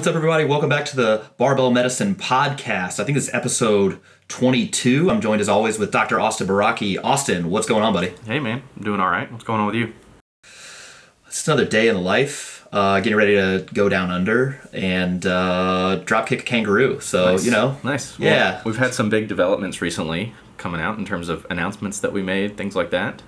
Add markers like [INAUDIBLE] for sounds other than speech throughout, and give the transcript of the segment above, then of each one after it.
what's up, everybody? Welcome back to the Barbell Medicine Podcast. I think this is episode 22. I'm joined as always with Dr. Austin Baraki. Austin, what's going on, buddy? Hey, man. I'm doing all right. What's going on with you? It's another day in the life, uh, getting ready to go down under and uh, drop kick a kangaroo. So, Nice. you know, Nice. Well, Yeah. we've had some big developments recently coming out in terms of announcements that we made, things like that.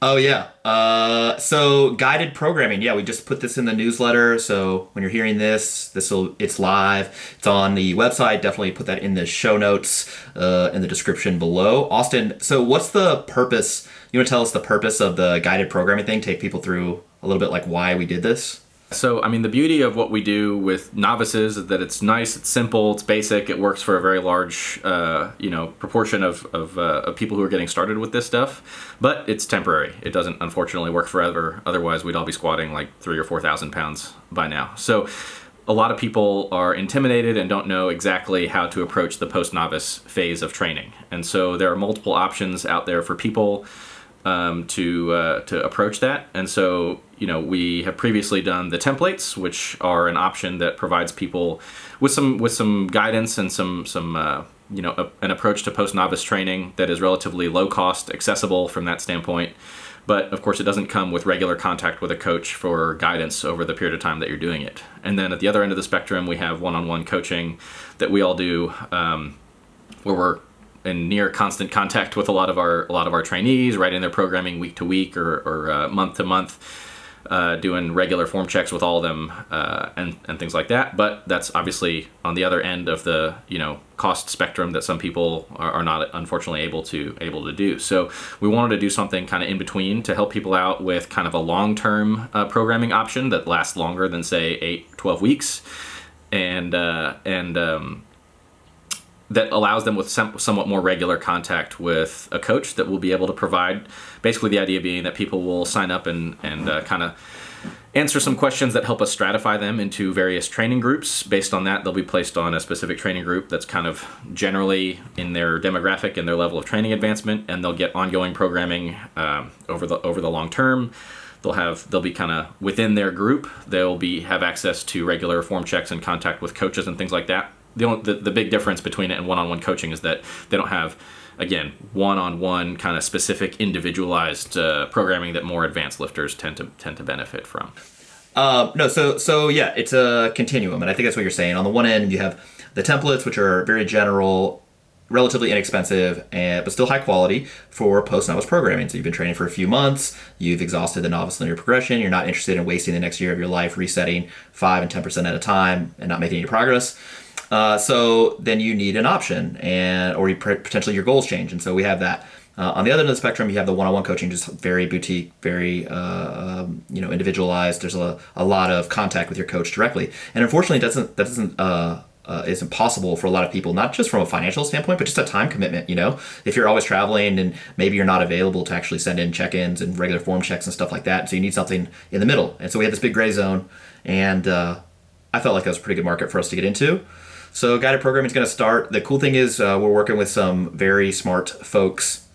Oh yeah. Uh, so guided programming. Yeah, we just put this in the newsletter. So when you're hearing this, this will it's live. It's on the website. Definitely put that in the show notes uh, in the description below. Austin. So what's the purpose? You want to tell us the purpose of the guided programming thing? Take people through a little bit like why we did this. So, I mean, the beauty of what we do with novices is that it's nice, it's simple, it's basic, it works for a very large, uh, you know, proportion of, of, uh, of people who are getting started with this stuff. But it's temporary. It doesn't, unfortunately, work forever. Otherwise, we'd all be squatting like three or four thousand pounds by now. So, a lot of people are intimidated and don't know exactly how to approach the post novice phase of training. And so, there are multiple options out there for people um, to uh, to approach that. And so, you know, we have previously done the templates, which are an option that provides people with some with some guidance and some some uh, you know a, an approach to post novice training that is relatively low cost, accessible from that standpoint. But of course, it doesn't come with regular contact with a coach for guidance over the period of time that you're doing it. And then at the other end of the spectrum, we have one-on-one coaching that we all do, um, where we're in near constant contact with a lot of our a lot of our trainees, writing their programming week to week or, or uh, month to month, uh, doing regular form checks with all of them uh, and and things like that. But that's obviously on the other end of the you know cost spectrum that some people are, are not unfortunately able to able to do. So we wanted to do something kind of in between to help people out with kind of a long term uh, programming option that lasts longer than say 8, 12 weeks, and uh, and um, that allows them with some, somewhat more regular contact with a coach that will be able to provide basically the idea being that people will sign up and, and uh, kind of answer some questions that help us stratify them into various training groups. Based on that they'll be placed on a specific training group that's kind of generally in their demographic and their level of training advancement and they'll get ongoing programming um, over the over the long term. They'll have they'll be kind of within their group. They'll be have access to regular form checks and contact with coaches and things like that the, only, the, the big difference between it and one-on-one coaching is that they don't have again one-on-one kind of specific individualized uh, programming that more advanced lifters tend to tend to benefit from Um, no, so so yeah, it's a continuum, and I think that's what you're saying. On the one end, you have the templates, which are very general, relatively inexpensive, and but still high quality for post novice programming. So you've been training for a few months, you've exhausted the novice linear progression, you're not interested in wasting the next year of your life resetting five and ten percent at a time and not making any progress. Uh, so then you need an option, and or you potentially your goals change, and so we have that. Uh, on the other end of the spectrum, you have the one-on-one coaching, just very boutique, very uh, um, you know individualized. There's a, a lot of contact with your coach directly, and unfortunately, that doesn't that doesn't uh, uh, isn't possible for a lot of people. Not just from a financial standpoint, but just a time commitment. You know, if you're always traveling and maybe you're not available to actually send in check-ins and regular form checks and stuff like that, so you need something in the middle. And so we had this big gray zone, and uh, I felt like that was a pretty good market for us to get into. So guided programming is going to start. The cool thing is uh, we're working with some very smart folks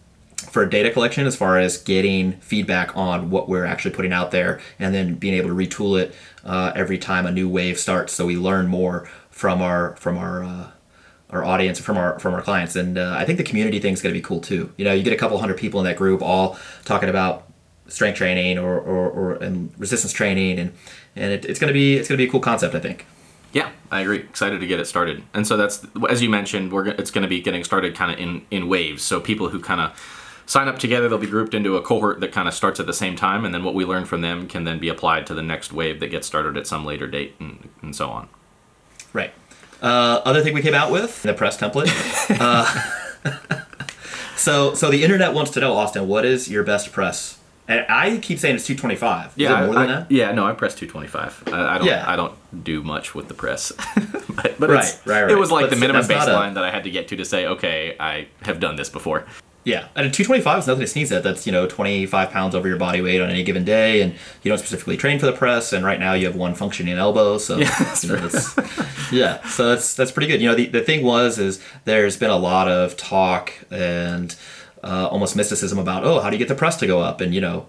for data collection as far as getting feedback on what we're actually putting out there and then being able to retool it uh, every time a new wave starts so we learn more from our from our uh, our audience from our from our clients. And uh, i think the community thing is going to be cool too. You know you get a couple hundred people in that group all talking about strength training or, or, or and resistance training and and it, it's going to be it's going to be a cool concept i think Yeah, I agree. Excited to get it started. And so that's as you mentioned, we're it's going to be getting started kind of in in waves. So people who kind of sign up together, they'll be grouped into a cohort that kind of starts at the same time, and then what we learn from them can then be applied to the next wave that gets started at some later date, and, and so on. Right. Uh, other thing we came out with the press template. [LAUGHS] uh, [LAUGHS] so so the internet wants to know, Austin, what is your best press? And I keep saying it's 225. Is Yeah, it more than I- that? yeah. No, I press 225. I, I don't. Yeah. I don't do much with the press. [LAUGHS] but but Right, right, right. It was like But the minimum not a- baseline that I had to get to to say, okay, I have done this before. Yeah. And a 225 is nothing to sneeze at. That's, you know, 25 pounds over your body weight on any given day. And you don't specifically train for the press. And right now you have one functioning elbow. So, [LAUGHS] Yeah, that's you know, that's, yeah. So that's, that's pretty good. You know, the, the thing was, is there's been a lot of talk and uh, almost mysticism about, oh, how do you get the press to go up? And, you know,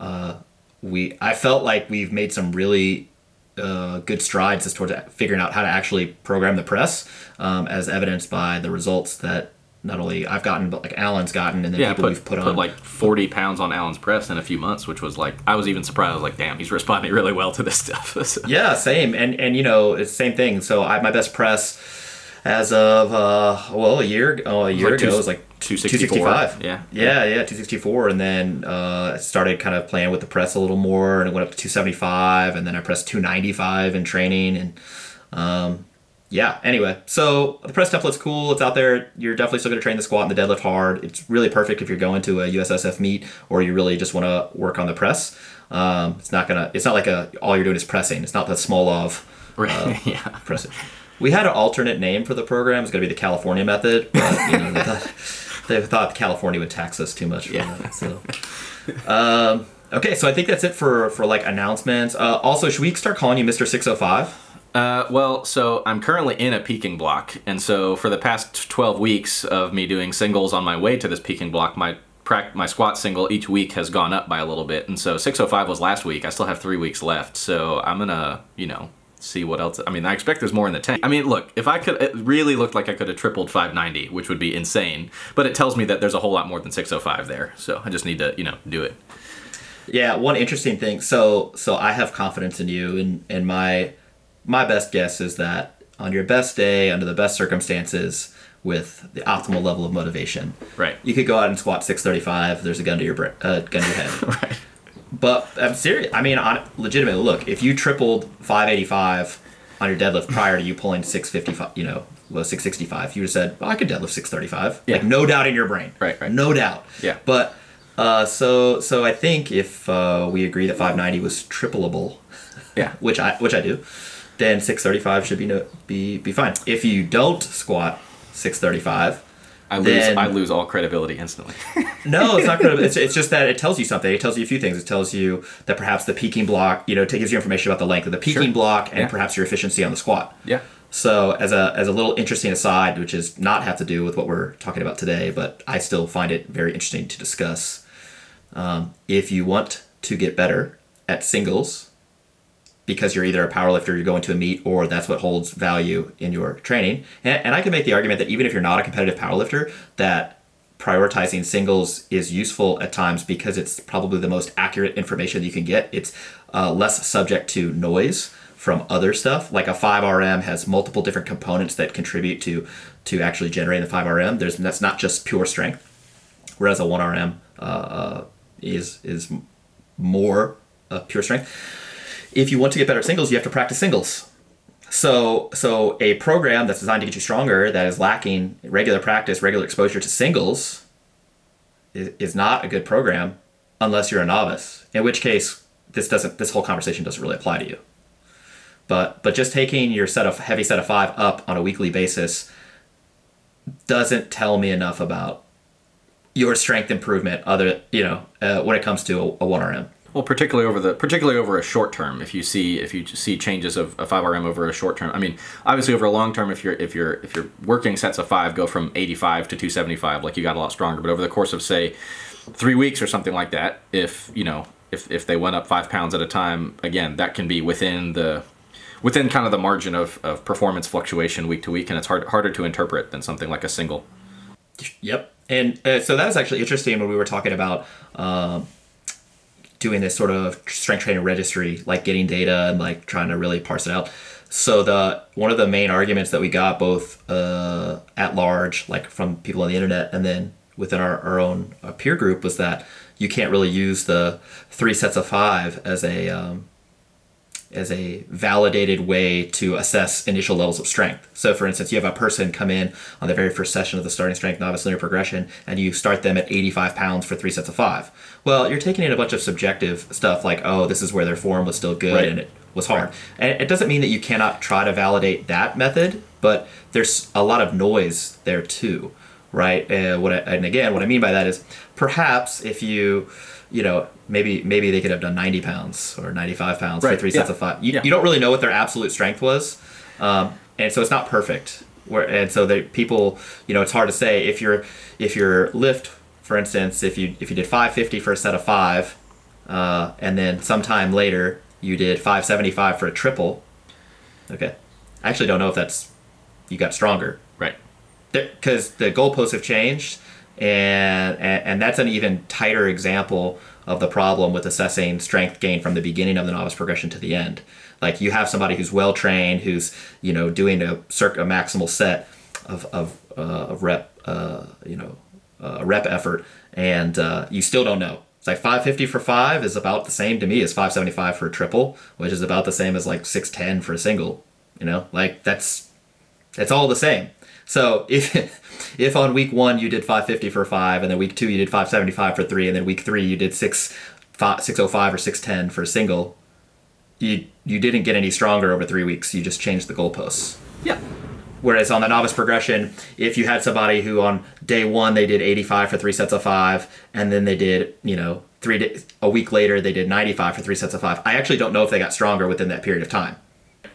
uh, we, I felt like we've made some really uh, good strides as towards figuring out how to actually program the press, um, as evidenced by the results that not only I've gotten, but like Alan's gotten, and then Yeah, people put, we've put, put on. like 40 pounds on Alan's press in a few months, which was like, I was even surprised. I was like, damn, he's responding really well to this stuff. [LAUGHS] So- yeah, same, and and you know it's the same thing. So I my best press as of uh well a year oh a year like ago two- was like 264. 265 Yeah. yeah yeah 264 and then uh I started kind of playing with the press a little more and it went up to 275 and then I pressed 295 in training and um yeah anyway so the press template's cool it's out there you're definitely still going to train the squat and the deadlift hard it's really perfect if you're going to a ussf meet or you really just want to work on the press um, it's not gonna it's not like a all you're doing is pressing it's not the Smolov Right. [LAUGHS] yeah. press it. We had an alternate name for the program. It's going to be the California method, but you know, they, thought, [LAUGHS] they thought California would tax us too much for Yeah. that. So, um, okay, so I think that's it for for like announcements. Uh, also, should we start calling you Mister Six Hundred Five? Uh, well, so I'm currently in a peaking block, and so for the past 12 weeks of me doing singles on my way to this peaking block, my my squat single each week has gone up by a little bit, and so 605 was last week. I still have three weeks left, so I'm gonna, you know, see what else. I mean, I expect there's more in the tank. I mean, look, if I could, it really looked like I could have tripled 590, which would be insane. But it tells me that there's a whole lot more than 605 there, so I just need to, you know, do it. Yeah, one interesting thing. So, so I have confidence in you, and and my my best guess is that on your best day, under the best circumstances, with the optimal level of motivation, Right. you could go out and squat 635. There's a gun to your uh, gun to your head. [LAUGHS] Right. But I'm serious. I mean, on legitimately, look, if you tripled 585 on your deadlift prior to you pulling 655, you know, well, 665, you would have said, well, I could deadlift 635. Yeah. Like, no doubt in your brain. Right, right. No doubt. Yeah. But, uh, so, so I think if uh, we agree that 590 was tripleable, Yeah. [LAUGHS] which I, which I do, then 635 should be no, be be fine. If you don't squat 635, I lose. Then- I lose all credibility instantly. [LAUGHS] no, it's not credibility. It's, it's just that it tells you something. It tells you a few things. It tells you that perhaps the peaking block, you know, it gives you information about the length of the peaking Sure. block and Yeah. perhaps your efficiency on the squat. yeah. So as a as a little interesting aside, which is not have to do with what we're talking about today, but I still find it very interesting to discuss. Um, if you want to get better at singles, because you're either a powerlifter, you're going to a meet, or that's what holds value in your training. And, and I can make the argument that even if you're not a competitive powerlifter, that prioritizing singles is useful at times because it's probably the most accurate information that you can get. It's uh, less subject to noise from other stuff. Like a 5RM has multiple different components that contribute to to actually generating the 5RM. There's that's not just pure strength, whereas a 1RM uh, uh, is is more uh, pure strength if you want to get better singles, you have to practice singles. So, so a program that's designed to get you stronger that is lacking regular practice, regular exposure to singles, is, is not a good program unless you're a novice. In which case, this doesn't. This whole conversation doesn't really apply to you. But but just taking your set of heavy set of five up on a weekly basis doesn't tell me enough about your strength improvement. Other you know uh, when it comes to a, a one RM. Well, particularly over the particularly over a short term, if you see if you see changes of a five RM over a short term, I mean, obviously over a long term, if you're if you're if you're working sets of five go from 85 to 275, like you got a lot stronger. But over the course of say three weeks or something like that, if you know if if they went up five pounds at a time, again, that can be within the within kind of the margin of, of performance fluctuation week to week, and it's hard harder to interpret than something like a single. Yep. And uh, so that was actually interesting when we were talking about um, doing this sort of strength training registry, like getting data and like trying to really parse it out. So the one of the main arguments that we got both uh, at large, like from people on the internet, and then within our, our own uh, peer group, was that you can't really use the three sets of five as a um, as a validated way to assess initial levels of strength. So, for instance, you have a person come in on the very first session of the starting strength novice linear progression, and you start them at 85 pounds for three sets of five. Well, you're taking in a bunch of subjective stuff like, oh, this is where their form was still good Right. and it was hard. And it doesn't mean that you cannot try to validate that method, but there's a lot of noise there too, right? Uh, what I, and again, what I mean by that is perhaps if you, you know, maybe maybe they could have done 90 pounds or 95 pounds for Right, three sets yeah. of five. You, Yeah. you don't really know what their absolute strength was, um, and so it's not perfect. Where and so they people, you know, it's hard to say if your if your lift, for instance, if you if you did 550 for a set of five, uh, and then sometime later you did 575 for a triple. Okay. I actually don't know if that's you got stronger Right. because the goalposts have changed, and, and and that's an even tighter example of the problem with assessing strength gain from the beginning of the novice progression to the end. Like you have somebody who's well trained, who's you know doing a circ a maximal set of of, uh, of rep, uh, you know, uh, rep effort, and uh, you still don't know. It's like 550 for five is about the same to me as 575 for a triple, which is about the same as like 610 for a single. You know, like that's it's all the same. So [LAUGHS] if if on week one you did 550 for five, and then week two you did 575 for three, and then week three you did six, five, 605 or 610 for a single, you you didn't get any stronger over three weeks. You just changed the goalposts. Yeah. Whereas on the novice progression, if you had somebody who on day one they did 85 for three sets of five, and then they did you know three days, a week later they did 95 for three sets of five. I actually don't know if they got stronger within that period of time.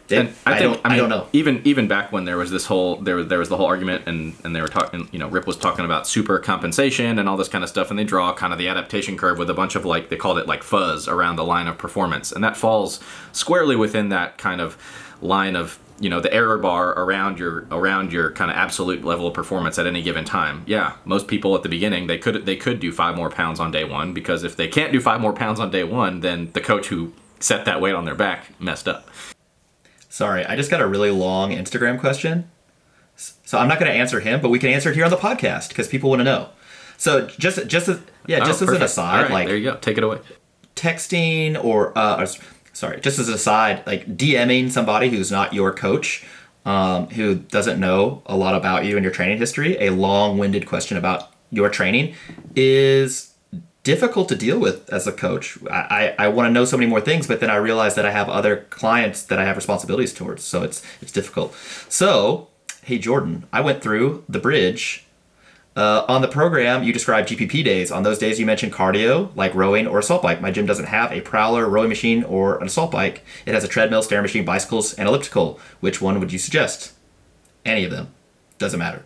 They- I, think, don't. I, mean, don't know. Even even back when there was this whole there was there was the whole argument and and they were talking you know Rip was talking about super compensation and all this kind of stuff and they draw kind of the adaptation curve with a bunch of like they called it like fuzz around the line of performance and that falls squarely within that kind of line of you know the error bar around your around your kind of absolute level of performance at any given time. Yeah, most people at the beginning they could they could do five more pounds on day one because if they can't do five more pounds on day one, then the coach who set that weight on their back messed up. Sorry, I just got a really long Instagram question. So I'm not going to answer him, but we can answer it here on the podcast because people want to know. So just just as yeah, Oh, just as an aside, right, like there you go. Take it away. texting or, uh, sorry, just as an aside, like DMing somebody who's not your coach, um, who doesn't know a lot about you and your training history, a long-winded question about your training is difficult to deal with as a coach. I, I, I want to know so many more things, but then I realize that I have other clients that I have responsibilities towards, so it's it's difficult. So, hey Jordan, I went through the bridge uh, on the program, you described GPP days. On those days, you mentioned cardio, like rowing or assault bike. My gym doesn't have a prowler, rowing machine, or an assault bike. It has a treadmill, stair machine, bicycles, and elliptical. Which one would you suggest? Any of them. Doesn't matter.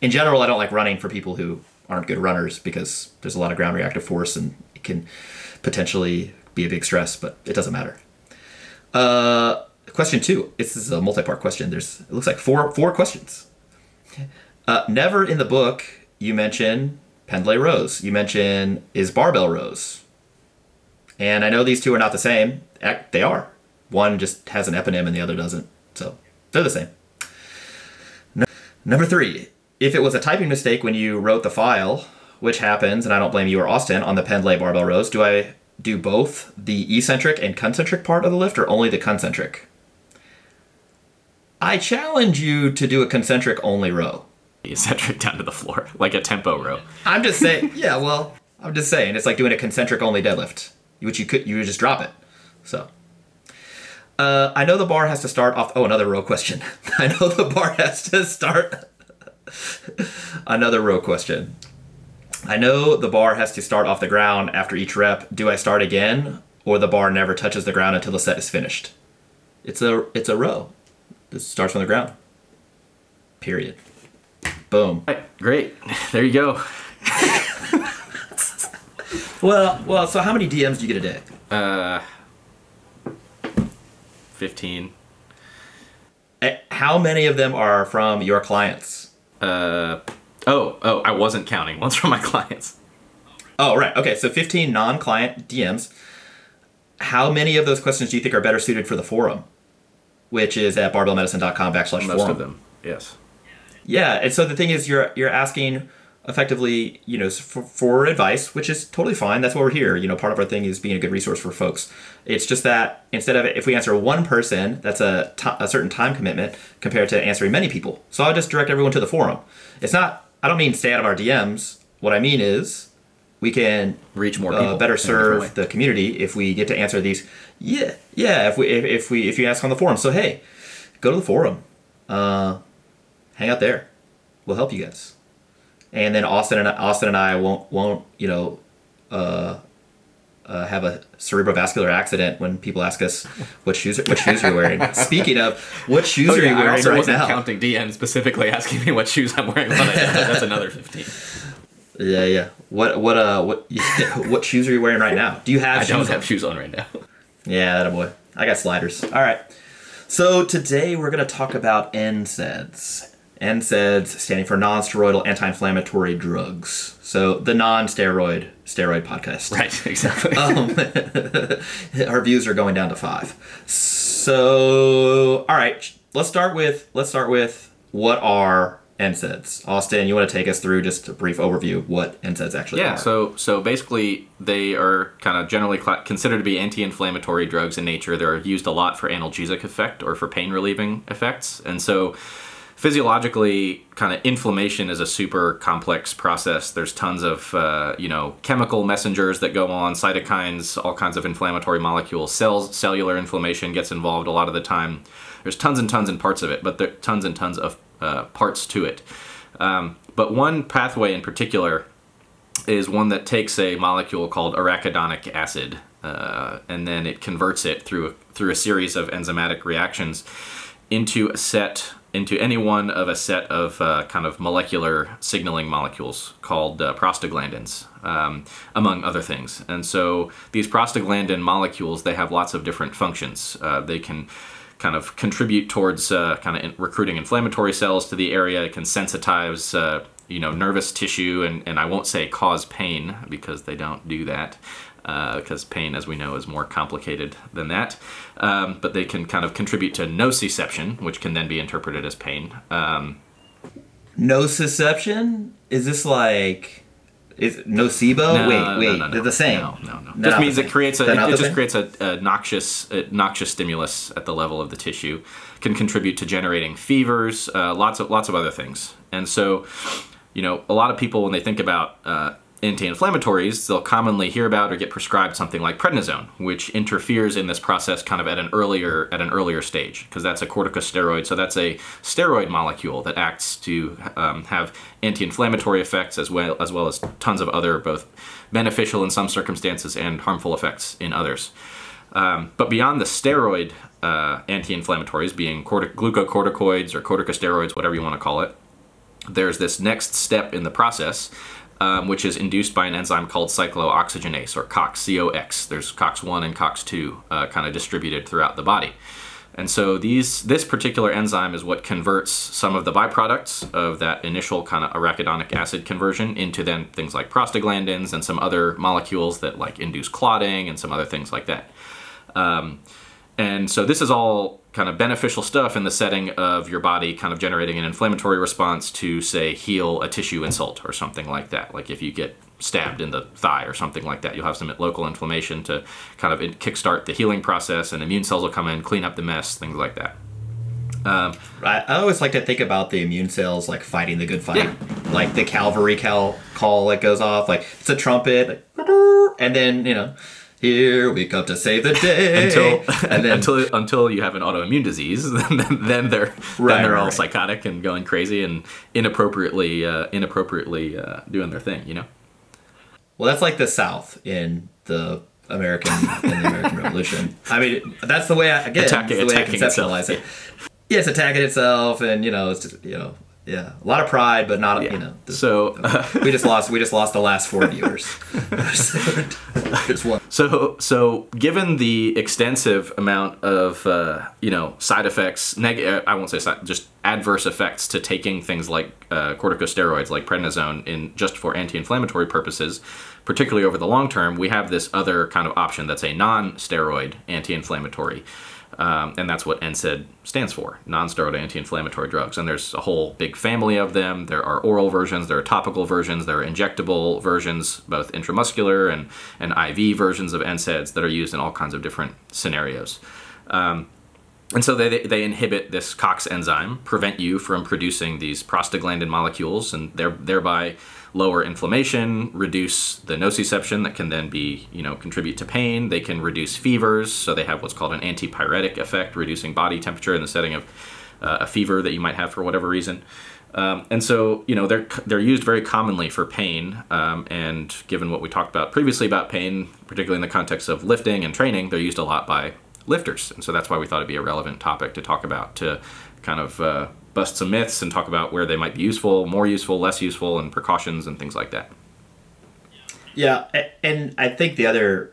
In general, I don't like running for people who aren't good runners because there's a lot of ground reactive force and it can potentially be a big stress, but it doesn't matter. Uh, question two. This is a multi-part question. There's it looks like four four questions. [LAUGHS] Uh, never in the book you mention pendlay rows. You mention is barbell rows. And I know these two are not the same. They are. One just has an eponym and the other doesn't. So they're the same. No- number three. If it was a typing mistake when you wrote the file, which happens, and I don't blame you or Austin, on the pendlay barbell rows, do I do both the eccentric and concentric part of the lift or only the concentric? I challenge you to do a concentric only row. [LAUGHS] Eccentric down to the floor, like a tempo row. I'm just saying. yeah, well, I'm just saying it's like doing a concentric only deadlift, which you could you would just drop it. So, uh, I know the bar has to start off. Oh, another row question. [LAUGHS] I know the bar has to start. [LAUGHS] another row question. I know the bar has to start off the ground after each rep. Do I start again, or the bar never touches the ground until the set is finished? It's a it's a row. This starts from the ground. Period. Boom. Right, great. [LAUGHS] There you go. Well, well. So how many DMs do you get a day? Uh, fifteen. How many of them are from your clients? Uh, oh, oh, I wasn't counting. [LAUGHS] One's from my clients. Oh, right. Okay, so 15 non client DMs. How many of those questions do you think are better suited for the forum? Which is at barbellmedicine.com backslash forum? Most of them, yes. Yeah, and so the thing is, you're you're asking effectively, you know, for, for advice, which is totally fine. That's why we're here. You know, part of our thing is being a good resource for folks. It's just that instead of if we answer one person, that's a a certain time commitment compared to answering many people. So I'll just direct everyone to the forum. It's not. I don't mean stay out of our DMs. What I mean is we can Reach more people uh, better in a different way. serve the community if we get to answer these. Yeah, yeah. If we if, if we if you ask on the forum, so hey, go to the forum, uh, hang out there. We'll help you guys. And then Austin and Austin and I won't won't you know, uh, uh, have a cerebrovascular accident when people ask us what shoes what shoes are you wearing. [LAUGHS] Speaking of, what shoes are you wearing I also right wasn't now? counting DM specifically asking me what shoes I'm wearing. But that's another fifteen. Yeah, yeah. What what uh what [LAUGHS] what shoes are you wearing right now? Do you have I shoes? don't on? have shoes on right now. Yeah, that boy. I got sliders. All right. So today we're going to talk about NSAIDs. NSAIDs standing for non-steroidal anti-inflammatory drugs. So the non-steroid steroid podcast. Right, [LAUGHS] exactly. Um, [LAUGHS] our views are going down to five. So all right, let's start with let's start with what are NSAIDs. Austin, you want to take us through just a brief overview of what NSAIDs actually yeah, are? so so basically they are kind of generally cla considered to be anti-inflammatory drugs in nature. They're used a lot for analgesic effect or for pain relieving effects, and so physiologically kind of inflammation is a super complex process. There's tons of uh, you know chemical messengers that go on cytokines all kinds of inflammatory molecules. Cells cellular inflammation gets involved a lot of the time. There's tons and tons and parts of it but there tons and tons of uh, parts to it. Um, but one pathway in particular is one that takes a molecule called arachidonic acid uh, and then it converts it through a, through a series of enzymatic reactions into a set into any one of a set of uh, kind of molecular signaling molecules called uh, prostaglandins um, among other things. And so these prostaglandin molecules they have lots of different functions. Uh, they can kind of contribute towards uh, kind of in recruiting inflammatory cells to the area. It can sensitize uh, you know nervous tissue and, and i won't say cause pain because they don't do that because uh, pain, as we know, is more complicated than that. Um, but they can kind of contribute to nociception, which can then be interpreted as pain. Um, Nociception? Is this like is nocebo? no, wait, wait, no, no, they're the same. No, no, no. Just means it creates a it, it just creates a, a noxious a noxious stimulus at the level of the tissue. Can contribute to generating fevers, uh, lots of lots of other things. And so, you know, a lot of people when they think about uh, anti-inflammatories, they'll commonly hear about or get prescribed something like prednisone, which interferes in this process kind of at an earlier at an earlier stage because that's a corticosteroid. So that's a steroid molecule that acts to um, have anti-inflammatory effects as well as well as tons of other both beneficial in some circumstances and harmful effects in others. Um, but beyond the steroid uh, anti-inflammatories, being cortic- glucocorticoids or corticosteroids, whatever you want to call it, there's this next step in the process, um, which is induced by an enzyme called cyclooxygenase or COX, COX. There's COX1 and COX2 uh, kind of distributed throughout the body. And so these this particular enzyme is what converts some of the byproducts of that initial kind of arachidonic acid conversion into then things like prostaglandins and some other molecules that like induce clotting and some other things like that. Um, and so this is all kind of beneficial stuff in the setting of your body kind of generating an inflammatory response to say heal a tissue insult or something like that. Like if you get stabbed in the thigh or something like that, you'll have some local inflammation to kind of kickstart the healing process and immune cells will come in, clean up the mess, things like that. Um, I, I always like to think about the immune cells like fighting the good fight, Yeah. like the cavalry cal- call that goes off, like it's a trumpet, like, [LAUGHS] and then you know, here we come to save the day, until and then [LAUGHS] until until you have an autoimmune disease, [LAUGHS] then, then they're Right, then they're all right. psychotic and going crazy and inappropriately uh, inappropriately uh, doing their thing. You know. well, that's like the South in the American in the American [LAUGHS] Revolution. I mean, that's the way I again, that's the way I attacking itself. conceptualize it. Yeah, it's attacking itself, and you know, it's just you know, yeah, a lot of pride, but not you know. So uh, we just lost. We just lost the last four viewers. Just one. So, so given the extensive amount of uh, you know side effects, neg- uh, I won't say side, just adverse effects to taking things like uh, corticosteroids, like prednisone, in just for anti-inflammatory purposes, particularly over the long term, we have this other kind of option that's a non-steroid anti-inflammatory. Um, and that's what NSAID stands for, non-steroidal anti-inflammatory drugs. And there's a whole big family of them. There are oral versions, there are topical versions, there are injectable versions, both intramuscular and, and IV versions of NSAIDs that are used in all kinds of different scenarios. Um, and so they, they inhibit this COX enzyme, prevent you from producing these prostaglandin molecules, and there, thereby lower inflammation, reduce the nociception that can then be, you know, contribute to pain. They can reduce fevers, so they have what's called an antipyretic effect, reducing body temperature in the setting of uh, a fever that you might have for whatever reason. Um, and so, you know, they're they're used very commonly for pain. Um, and given what we talked about previously about pain, particularly in the context of lifting and training, they're used a lot by lifters. And so that's why we thought it'd be a relevant topic to talk about to kind of uh, bust some myths and talk about where they might be useful, more useful, less useful, and precautions and things like that. Yeah, and I think the other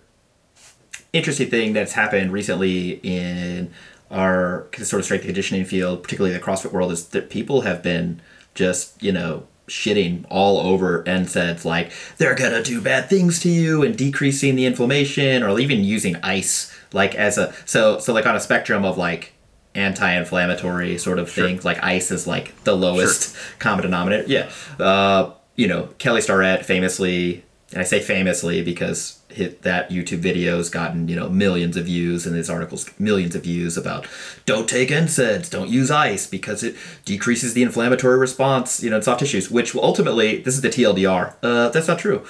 interesting thing that's happened recently in our sort of strength conditioning field, particularly the CrossFit world, is that people have been just you know shitting all over and NSAIDs like they're gonna do bad things to you and decreasing the inflammation or even using ice like as a so so like on a spectrum of like anti-inflammatory sort of Sure. things like ice is like the lowest [LAUGHS] common denominator. Yeah. Uh, you know kelly starrett famously and i say famously because hit that youtube video's gotten you know millions of views and his articles millions of views about don't take NSAIDs, don't use ice because it decreases the inflammatory response you know in soft tissues which will ultimately this is the tldr uh, that's not true.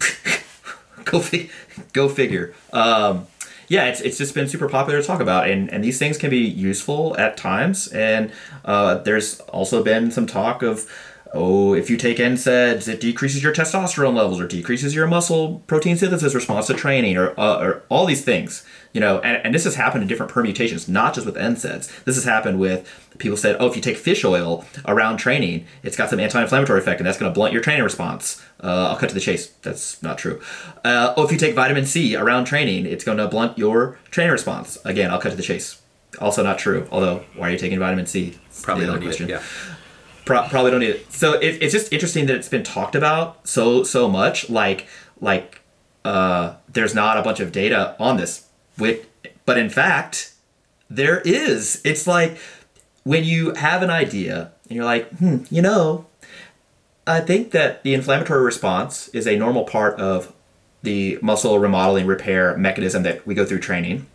[LAUGHS] Go fi- go figure. Um, yeah, it's, it's just been super popular to talk about, and, and these things can be useful at times. And uh, there's also been some talk of, oh, if you take NSAIDs, it decreases your testosterone levels or decreases your muscle protein synthesis response to training, or, uh, or all these things. You know, and, and this has happened in different permutations, not just with NSAIDs. This has happened with people said, oh, if you take fish oil around training, it's got some anti-inflammatory effect, and that's going to blunt your training response. Uh, I'll cut to the chase. That's not true. Uh, oh, if you take vitamin C around training, it's going to blunt your training response. Again, I'll cut to the chase. Also not true. Although, why are you taking vitamin C? It's Probably the other need it. question. Yeah. Pro- probably don't need it. So it, it's just interesting that it's been talked about so so much. Like like uh, there's not a bunch of data on this. With but in fact, there is. It's like when you have an idea and you're like, hmm, you know, I think that the inflammatory response is a normal part of the muscle remodeling repair mechanism that we go through training.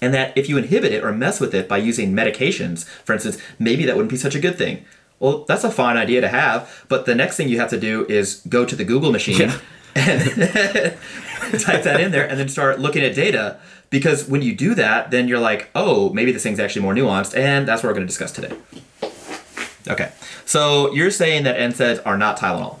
And that if you inhibit it or mess with it by using medications, for instance, maybe that wouldn't be such a good thing. Well, that's a fine idea to have, but the next thing you have to do is go to the Google machine Yeah. [LAUGHS] and [LAUGHS] type that in there and then start looking at data. Because when you do that, then you're like, oh, maybe this thing's actually more nuanced, and that's what we're going to discuss today. Okay, so you're saying that NSAIDs are not Tylenol.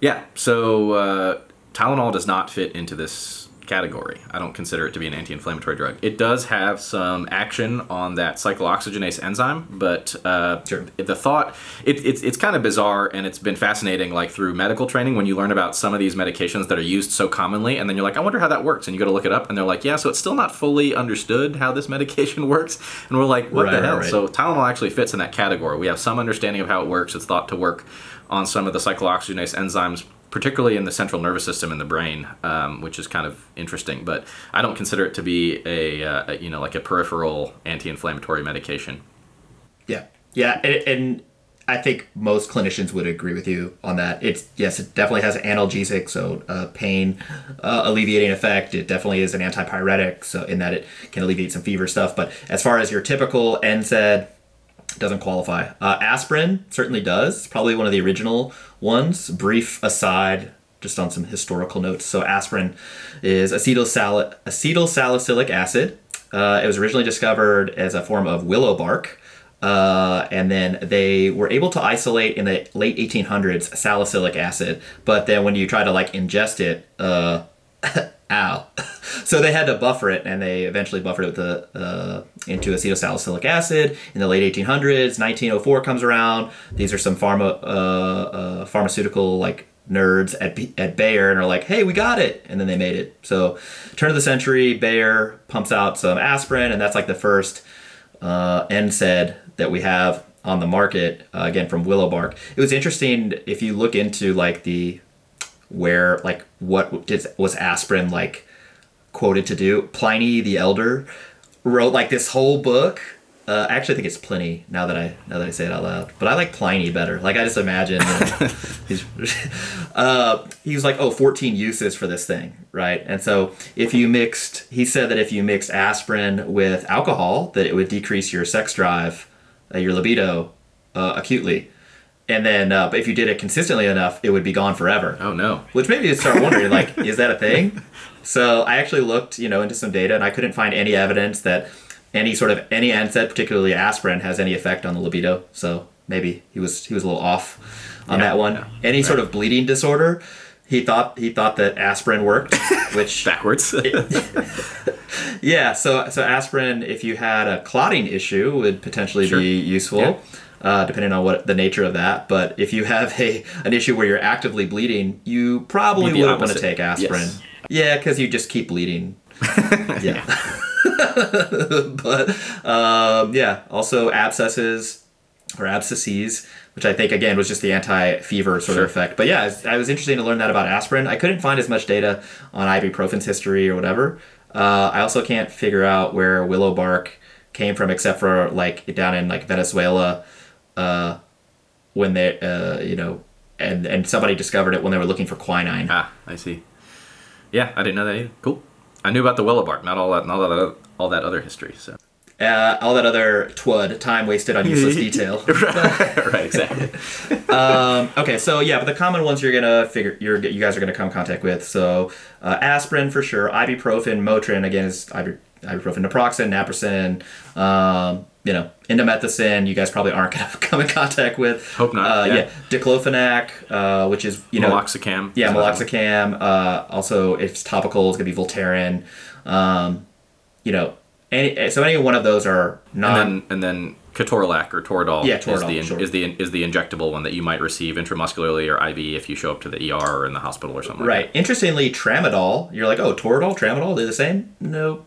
Yeah. So uh, Tylenol does not fit into this category. I don't consider it to be an anti-inflammatory drug. It does have some action on that cyclooxygenase enzyme, but uh, Sure. the thought it, it's it's kind of bizarre, and it's been fascinating. Like through medical training, when you learn about some of these medications that are used so commonly, and then you're like, I wonder how that works, and you go to look it up, and they're like, Yeah, so it's still not fully understood how this medication [LAUGHS] works, and we're like, What Right, the right, hell? right. So Tylenol actually fits in that category. We have some understanding of how it works. It's thought to work on some of the cyclooxygenase enzymes, particularly in the central nervous system in the brain, um, which is kind of interesting. But I don't consider it to be a, uh, you know like a peripheral anti-inflammatory medication. Yeah, yeah, and, and I think most clinicians would agree with you on that. It's yes, it definitely has an analgesic, so uh, pain uh, alleviating effect. It definitely is an antipyretic, so in that it can alleviate some fever stuff. But as far as your typical NSAID, doesn't qualify. Uh, aspirin certainly does. It's probably one of the original ones. Brief aside, just on some historical notes. So aspirin is acetyl acetylsalicylic acid. Uh, it was originally discovered as a form of willow bark. Uh, and then they were able to isolate in the late 1800s salicylic acid, but then when you try to like ingest it, uh, [LAUGHS] ow. [LAUGHS] so they had to buffer it, and they eventually buffered it with the, uh, into acetylsalicylic acid in the late 1800s. 1904 comes around. These are some pharma, uh, uh, pharmaceutical like nerds at, at Bayer and are like, hey, we got it. And then they made it. So, turn of the century, Bayer pumps out some aspirin, and that's like the first uh, NSAID that we have on the market, uh, again from willow bark. It was interesting if you look into like the where like what did, was aspirin like quoted to do. Pliny the Elder wrote like this whole book. Uh, I actually think it's Pliny now that I now that I say it out loud, but I like Pliny better. Like I just imagine know, [LAUGHS] he's uh, he was like, oh, 14 uses for this thing, right? And so if you mixed, he said that if you mixed aspirin with alcohol, that it would decrease your sex drive, uh, your libido, uh, acutely. And then, uh, but if you did it consistently enough, it would be gone forever. Oh no. Which made me start wondering, like, [LAUGHS] is that a thing? So I actually looked, you know, into some data, and I couldn't find any evidence that any sort of any NSAID, particularly aspirin, has any effect on the libido. So maybe he was he was a little off on Yeah, that one. yeah, any sort of bleeding disorder, he thought he thought that aspirin worked, [LAUGHS] which Backwards. [LAUGHS] yeah. So so aspirin, if you had a clotting issue, would potentially Sure. be useful. Yeah. Uh, depending on what the nature of that, but if you have a an issue where you're actively bleeding, you probably wouldn't want to take aspirin. Yes. Yeah, because you just keep bleeding. [LAUGHS] yeah. [LAUGHS] but um, yeah, also abscesses or abscesses, which I think again was just the anti-fever sort Sure. of effect. But yeah, it's- I was interested to learn that about aspirin. I couldn't find as much data on ibuprofen's history or whatever. Uh, I also can't figure out where willow bark came from, except for like down in like Venezuela, uh, when they, uh, you know, and and somebody discovered it when they were looking for quinine. Ah, I see. Yeah, I didn't know that either. Cool. I knew about the willow bark, not all that, not all that, all that other history. So. Uh, all that other twud time wasted on useless [LAUGHS] detail. [LAUGHS] right, exactly. [LAUGHS] um, okay, so yeah, but the common ones you're gonna figure you're you guys are gonna come in contact with. So uh, aspirin for sure, ibuprofen, Motrin again is ibu- ibuprofen, naproxen, naproxen, um, you know, indomethacin. You guys probably aren't gonna [LAUGHS] come in contact with. Hope not, Uh, yeah. yeah. diclofenac, uh, which is you know Meloxicam. yeah, meloxicam. Uh, also, if it's topical, it's gonna be Voltaren. Um, you know, any so any one of those are non. And then and then Ketorolac or Toradol Yeah, Toradol is the sure. is the is the injectable one that you might receive intramuscularly or IV if you show up to the ER or in the hospital or something. Right. Like Interestingly, tramadol. You're like, oh, Toradol, tramadol, they're the same. No.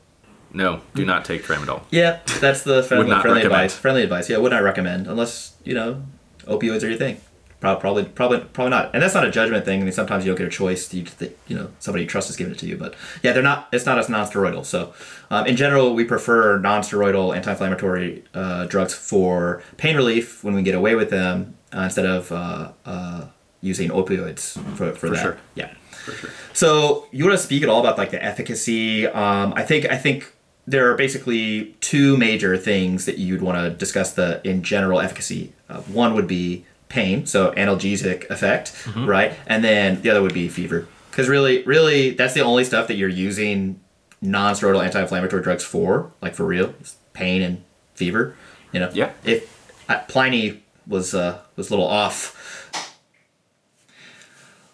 No, do not take tramadol. Yeah, that's the friendly, friendly recommend. advice. Friendly advice. Yeah, would not recommend unless you know opioids are your thing. Probably, probably, probably not. And that's not a judgment thing. I mean, sometimes you don't get a choice. You, you know, somebody you trust is giving it to you. But yeah, they're not. It's not as non-steroidal. So, um, in general, we prefer non-steroidal anti-inflammatory uh, drugs for pain relief when we get away with them uh, instead of uh, uh, using opioids for, for, that. sure. Yeah. For sure. So you want to speak at all about like the efficacy? Um, I think I think there are basically two major things that you'd want to discuss the in general efficacy. Uh, one would be pain, so analgesic effect, right? And then the other would be fever, because really, really, that's the only stuff that you're using non-steroidal anti-inflammatory drugs for, like for real, pain and fever. You know, Yeah. If uh, Pliny was uh, was a little off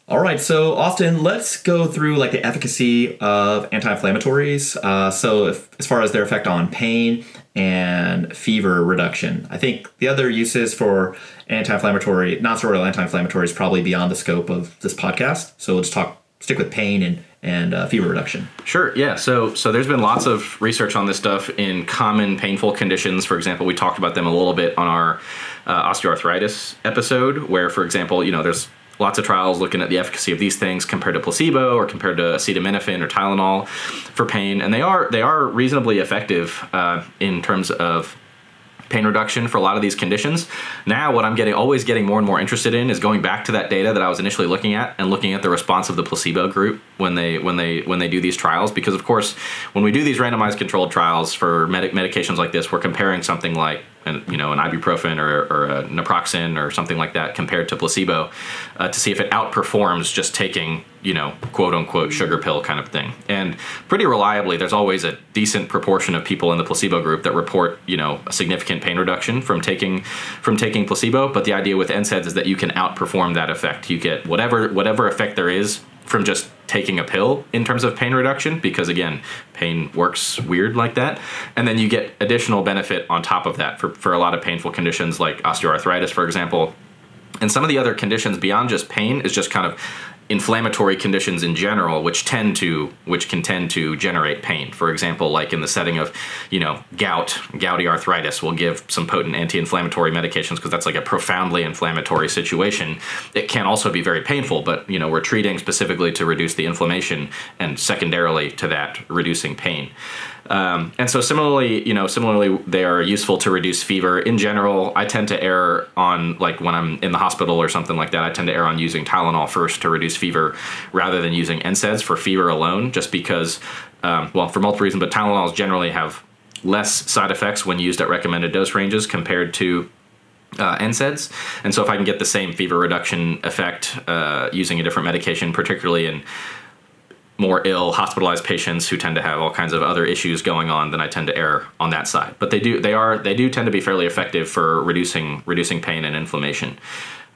all right, so Austin, let's go through like the efficacy of anti-inflammatories. Uh, so, if, as far as their effect on pain and fever reduction, I think the other uses for anti-inflammatory, non-steroidal anti-inflammatories, probably beyond the scope of this podcast. So, just talk, stick with pain and and uh, fever reduction. Sure. Yeah. So so there's been lots of research on this stuff in common painful conditions. For example, we talked about them a little bit on our uh, osteoarthritis episode, where, for example, you know, there's lots of trials looking at the efficacy of these things compared to placebo or compared to acetaminophen or Tylenol for pain, and they are they are reasonably effective uh, in terms of pain reduction for a lot of these conditions. Now, what I'm getting always getting more and more interested in is going back to that data that I was initially looking at and looking at the response of the placebo group when they when they when they do these trials. Because of course, when we do these randomized controlled trials for medic medications like this, we're comparing something like an, you know an ibuprofen or, or a naproxen or something like that compared to placebo uh, to see if it outperforms just taking you know quote unquote sugar pill kind of thing. And pretty reliably, there's always a decent proportion of people in the placebo group that report you know a significant pain reduction from taking from taking placebo. But the idea with NSAIDs is that you can outperform that effect. You get whatever whatever effect there is from just taking a pill in terms of pain reduction because again pain works weird like that. And then you get additional benefit on top of that for, for a lot of painful conditions like osteoarthritis for example. And some of the other conditions beyond just pain is just kind of inflammatory conditions in general which tend to which can tend to generate pain. For example like in the setting of you know gout gouty arthritis will give some potent anti-inflammatory medications because that's like a profoundly inflammatory situation. It can also be very painful but you know we're treating specifically to reduce the inflammation and secondarily to that reducing pain um, and so similarly, you know, similarly, they are useful to reduce fever. In general, I tend to err on like when I'm in the hospital or something like that. I tend to err on using Tylenol first to reduce fever, rather than using NSAIDs for fever alone, just because, um, well, for multiple reasons. But Tylenols generally have less side effects when used at recommended dose ranges compared to uh, NSAIDs. And so if I can get the same fever reduction effect uh, using a different medication, particularly in more ill hospitalized patients who tend to have all kinds of other issues going on then I tend to err on that side. But they do they are they do tend to be fairly effective for reducing reducing pain and inflammation.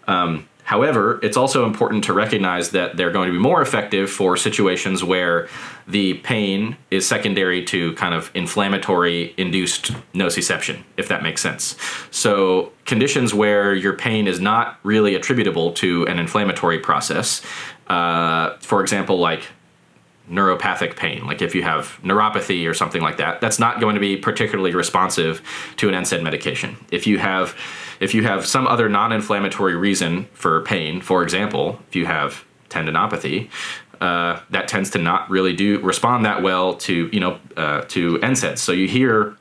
Um, however it's also important to recognize that they're going to be more effective for situations where the pain is secondary to kind of inflammatory induced nociception if that makes sense. So conditions where your pain is not really attributable to an inflammatory process uh, for example like neuropathic pain, like if you have neuropathy or something like that, that's not going to be particularly responsive to an NSAID medication. If you have if you have some other non-inflammatory reason for pain, for example, if you have tendinopathy, uh, that tends to not really do respond that well to you know uh, to NSAIDs. So you hear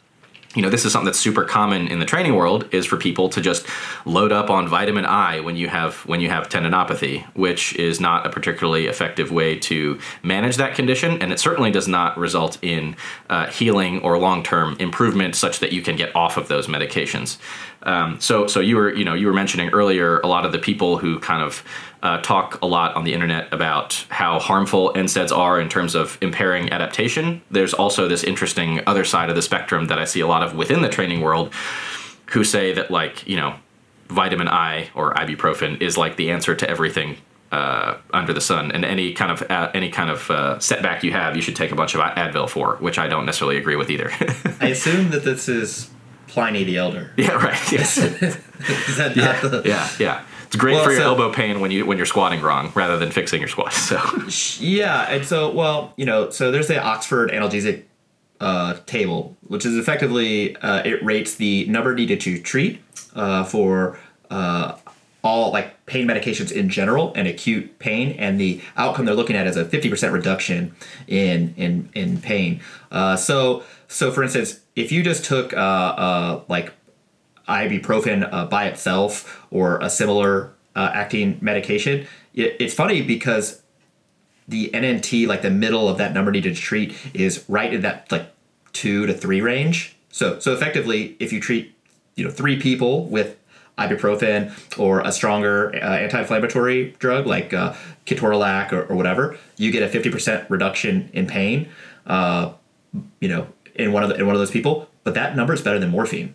you know this is something that's super common in the training world is for people to just load up on vitamin I when you have when you have tendinopathy, which is not a particularly effective way to manage that condition, and it certainly does not result in uh, healing or long term improvement such that you can get off of those medications. Um, so so you were you know you were mentioning earlier a lot of the people who kind of uh, talk a lot on the internet about how harmful NSAIDs are in terms of impairing adaptation. There's also this interesting other side of the spectrum that I see a lot of within the training world who say that, like, you know, vitamin I or ibuprofen is like the answer to everything uh, under the sun, and any kind of uh, any kind of uh, setback you have, you should take a bunch of Advil for, which I don't necessarily agree with either. [LAUGHS] I assume that this is Pliny the Elder. [LAUGHS] Yeah, right. [LAUGHS] Yes. Is that yeah, not the? yeah, yeah. It's great Well, for your so- elbow pain when you when you're squatting wrong, rather than fixing your squat. [LAUGHS] So Yeah, and so well, you know, so there's the Oxford analgesic uh, table, which is effectively uh, it rates the number needed to treat uh, for uh, all like pain medications in general and acute pain, and the outcome they're looking at is a 50% reduction in in in pain. Uh, so so for instance, if you just took uh, uh, like ibuprofen uh, by itself or a similar uh, acting medication, it, it's funny because the NNT, like the middle of that number needed to treat, is right in that like two to three range. So so effectively, if you treat you know three people with ibuprofen or a stronger uh, anti-inflammatory drug like uh, ketorolac or, or whatever, you get a fifty percent reduction in pain. Uh, you know, in one of the, in one of those people, but that number is better than morphine.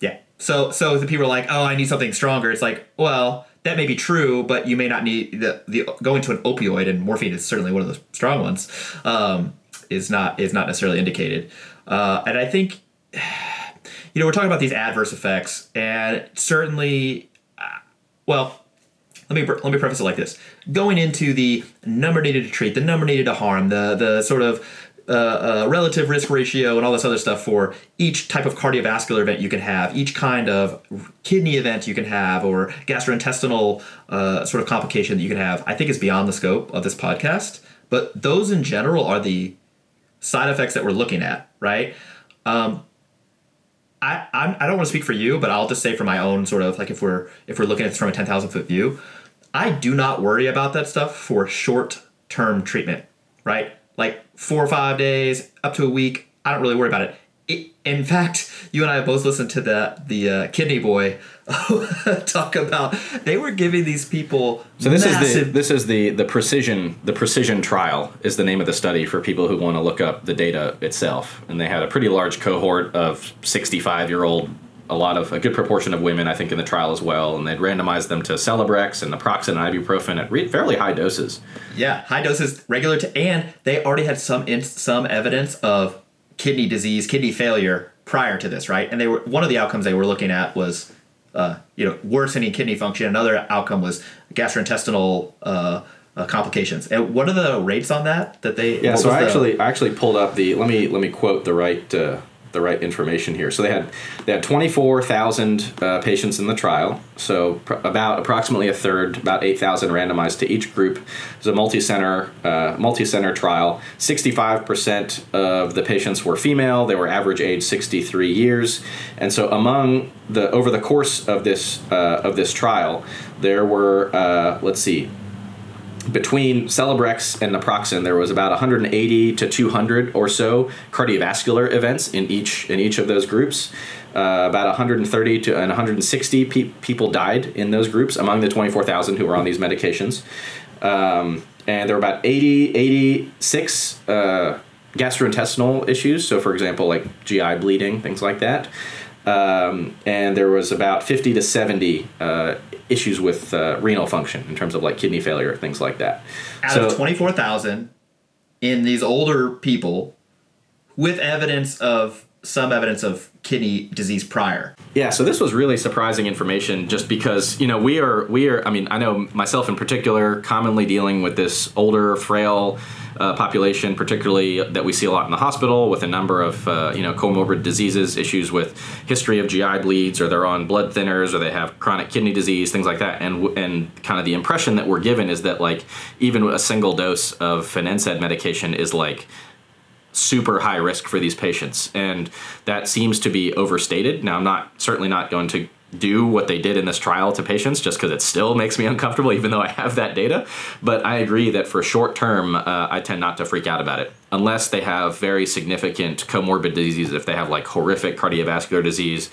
Yeah. So so if the people are like, oh, I need something stronger, it's like, well, that may be true, but you may not need the the going to an opioid, and morphine is certainly one of the strong ones. Um, is not is not necessarily indicated, uh, and I think you know we're talking about these adverse effects, and certainly, uh, well. Let me let me preface it like this: going into the number needed to treat, the number needed to harm, the the sort of uh, uh, relative risk ratio and all this other stuff for each type of cardiovascular event you can have, each kind of kidney event you can have, or gastrointestinal uh, sort of complication that you can have, I think is beyond the scope of this podcast. But those in general are the side effects that we're looking at, right? Um, I I'm, I don't want to speak for you, but I'll just say for my own sort of like if we're if we're looking at this from a ten thousand foot view, I do not worry about that stuff for short term treatment, right? Like four or five days, up to a week. I don't really worry about it. It in fact, you and I both listened to the the uh, kidney boy [LAUGHS] talk about they were giving these people So this is the this is the the precision the precision trial is the name of the study for people who want to look up the data itself. And they had a pretty large cohort of 65 year old, a lot of a good proportion of women I think in the trial as well. And they'd randomized them to Celebrex and naproxen and ibuprofen at re- fairly high doses. Yeah, high doses, regular, to, and they already had some in, some evidence of kidney disease, kidney failure prior to this, right? And they were one of the outcomes they were looking at was, uh, you know, worsening kidney function. Another outcome was gastrointestinal uh, uh, complications. And what are the rates on that? That they Yeah, so I the- actually I actually pulled up the let me let me quote the right uh, the right information here. So they had they had twenty four thousand uh, patients in the trial. So pr- about approximately a third, about eight thousand randomized to each group. It was a multi center uh, multi center trial. Sixty five percent of the patients were female. They were average age sixty three years, and so among the over the course of this uh, of this trial, there were uh, let's see between Celebrex and naproxen, there was about 180 to 200 or so cardiovascular events in each in each of those groups. Uh, about 130 to 160 pe- people died in those groups among the 24,000 who were on these medications. Um, and there were about 80, 86 uh, gastrointestinal issues. So, for example, like GI bleeding, things like that. Um, and there was about 50 to 70 uh, issues with uh, renal function in terms of like kidney failure, things like that. out so, of twenty four thousand in these older people with evidence of some evidence of kidney disease prior. Yeah, so this was really surprising information just because, you know, we are we are I mean, I know myself in particular commonly dealing with this older, frail uh, population, particularly that we see a lot in the hospital with a number of uh, you know comorbid diseases, issues with history of GI bleeds, or they're on blood thinners, or they have chronic kidney disease, things like that. And and kind of the impression that we're given is that like even a single dose of an NSAID medication is like super high risk for these patients and that seems to be overstated now i'm not certainly not going to do what they did in this trial to patients just because it still makes me [LAUGHS] uncomfortable even though i have that data. But i agree that for short term uh, i tend not to freak out about it. Unless they have very significant comorbid diseases if they have like horrific cardiovascular disease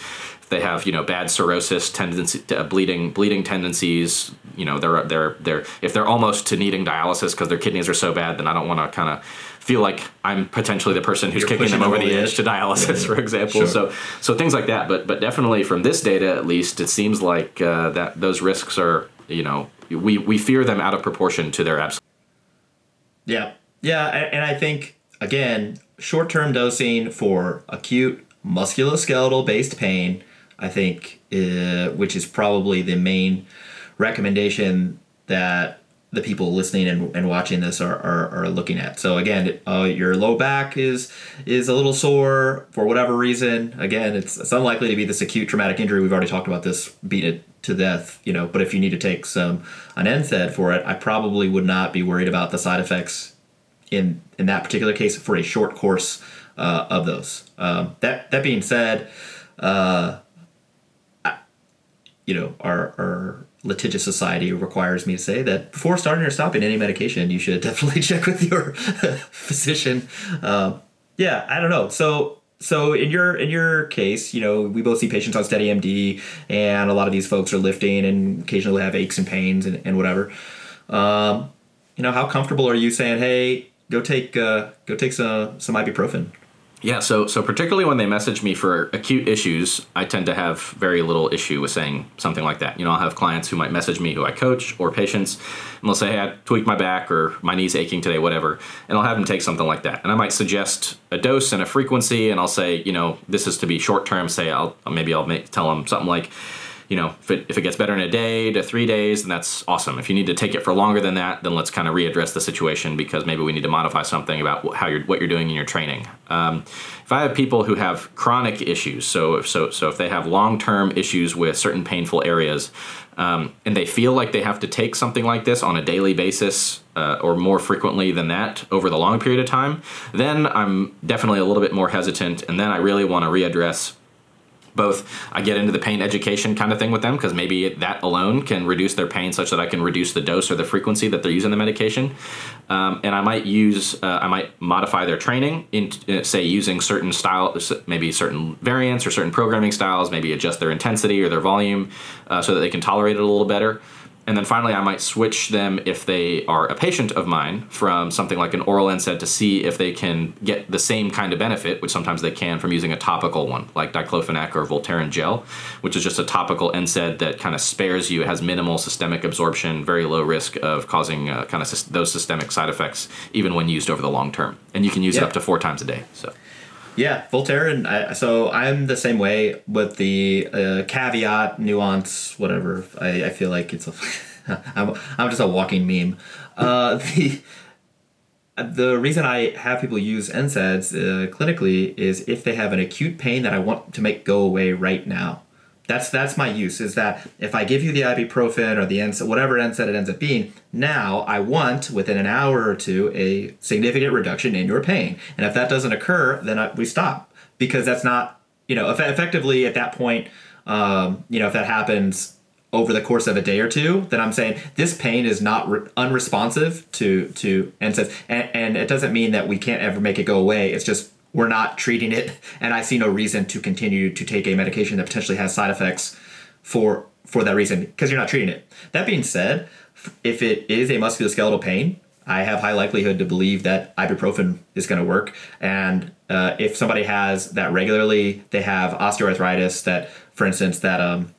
if they have you know bad cirrhosis tendency uh, bleeding bleeding tendencies you know they're they're they're if they're almost to needing dialysis because their kidneys are so bad then i don't want to kind of feel like I'm potentially the person who's You're kicking them over the edge, edge to dialysis, Yeah, for example. Sure. So, so things like that. But, but definitely from this data, at least, it seems like uh, that those risks are, you know, we we fear them out of proportion to their absolute. Yeah. Yeah. And I think, again, short term dosing for acute musculoskeletal based pain, I think, uh, which is probably the main recommendation that the people listening and, and watching this are, are, are looking at. So again, uh, your low back is is a little sore for whatever reason. Again, it's, it's unlikely to be this acute traumatic injury. We've already talked about this, beat it to death, you know. But if you need to take some an NSAID for it, I probably would not be worried about the side effects in in that particular case for a short course uh, of those. Um, that that being said, uh, I, you know, our our litigious society requires me to say that before starting or stopping any medication, you should [LAUGHS] definitely check with your [LAUGHS] physician. Um, yeah, I don't know. So so in your in your case, you know, we both see patients on steady MD, and a lot of these folks are lifting and occasionally have aches and pains and, and whatever. Um, you know, how comfortable are you saying, "Hey, go take uh, go take some some ibuprofen"? Yeah, so so particularly when they message me for acute issues, I tend to have very little issue with saying something like that. You know, I'll have clients who might message me who I coach or patients, and they'll say, "Hey, I tweaked my back or my knee's aching today, whatever," and I'll have them take something like that. And I might suggest a dose and a frequency, and I'll say, you know, this is to be short term. Say, I'll maybe I'll make, tell them something like. You know, if it, if it gets better in a day to three days, then that's awesome. If you need to take it for longer than that, then let's kind of readdress the situation because maybe we need to modify something about how you're what you're doing in your training. Um, if I have people who have chronic issues, so if so so if they have long term issues with certain painful areas, um, and they feel like they have to take something like this on a daily basis uh, or more frequently than that over the long period of time, then I'm definitely a little bit more hesitant, and then I really want to readdress both I get into the pain education kind of thing with them because maybe that alone can reduce their pain such that I can reduce the dose or the frequency that they're using the medication. Um, and I might use, uh, I might modify their training in, uh, say, using certain style, maybe certain variants or certain programming styles, maybe adjust their intensity or their volume uh, so that they can tolerate it a little better. And then finally, I might switch them if they are a patient of mine from something like an oral NSAID to see if they can get the same kind of benefit, which sometimes they can from using a topical one like diclofenac or Voltaren gel, which is just a topical NSAID that kind of spares you. It has minimal systemic absorption, very low risk of causing uh, kind of sys- those systemic side effects, even when used over the long term. And you can use it up to four times a day. So. Yeah, Voltaren, and I, so I'm the same way with the uh, caveat, nuance, whatever. I, I feel like it's a, [LAUGHS] I'm, I'm just a walking meme. Uh, [LAUGHS] the the reason I have people use NSAIDs uh, clinically is if they have an acute pain that I want to make go away right now. That's that's my use. Is that if I give you the ibuprofen or the NSAID, whatever NSAID it ends up being, now I want within an hour or two a significant reduction in your pain. And if that doesn't occur, then I, we stop because that's not you know eff- effectively at that point. Um, you know if that happens over the course of a day or two, then I'm saying this pain is not re- unresponsive to to NSAIDs, and, and it doesn't mean that we can't ever make it go away. It's just we're not treating it, and I see no reason to continue to take a medication that potentially has side effects for for that reason because you're not treating it. That being said, if it is a musculoskeletal pain, I have high likelihood to believe that ibuprofen is going to work. And uh, if somebody has that regularly, they have osteoarthritis that, for instance, that um,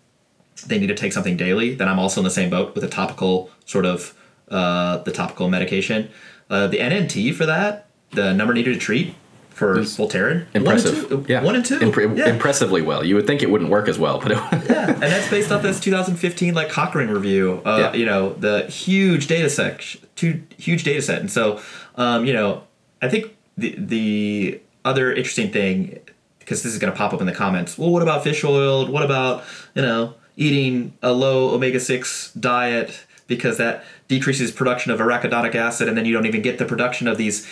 they need to take something daily, then I'm also in the same boat with a topical sort of uh, the topical medication. Uh, the NNT for that, the number needed to treat, for Voltaren. Impressive. One and two. Yeah. One and two. Impre- yeah. Impressively well. You would think it wouldn't work as well, but it [LAUGHS] yeah, and that's based off this 2015 like Cochrane review. Uh, Yeah. You know the huge data set, two huge data set, and so um, you know I think the the other interesting thing because this is going to pop up in the comments. Well, what about fish oil? What about you know eating a low omega six diet because that decreases production of arachidonic acid, and then you don't even get the production of these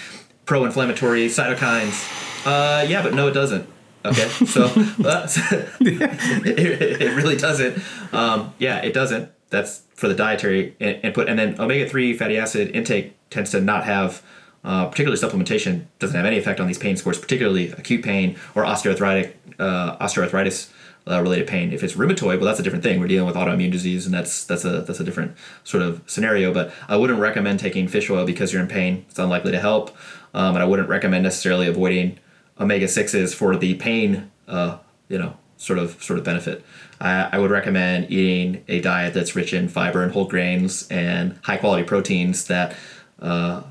pro-inflammatory cytokines. Uh, yeah, but no, it doesn't. Okay, so [LAUGHS] uh, [LAUGHS] it, it really doesn't. Um, yeah, it doesn't. That's for the dietary input, and then omega three fatty acid intake tends to not have, uh, particularly supplementation doesn't have any effect on these pain scores, particularly acute pain or osteoarthritic uh, osteoarthritis uh, related pain. If it's rheumatoid, well, that's a different thing. We're dealing with autoimmune disease, and that's that's a that's a different sort of scenario. But I wouldn't recommend taking fish oil because you're in pain. It's unlikely to help, um, and I wouldn't recommend necessarily avoiding omega sixes for the pain. Uh, you know, sort of sort of benefit. I, I would recommend eating a diet that's rich in fiber and whole grains and high quality proteins that uh,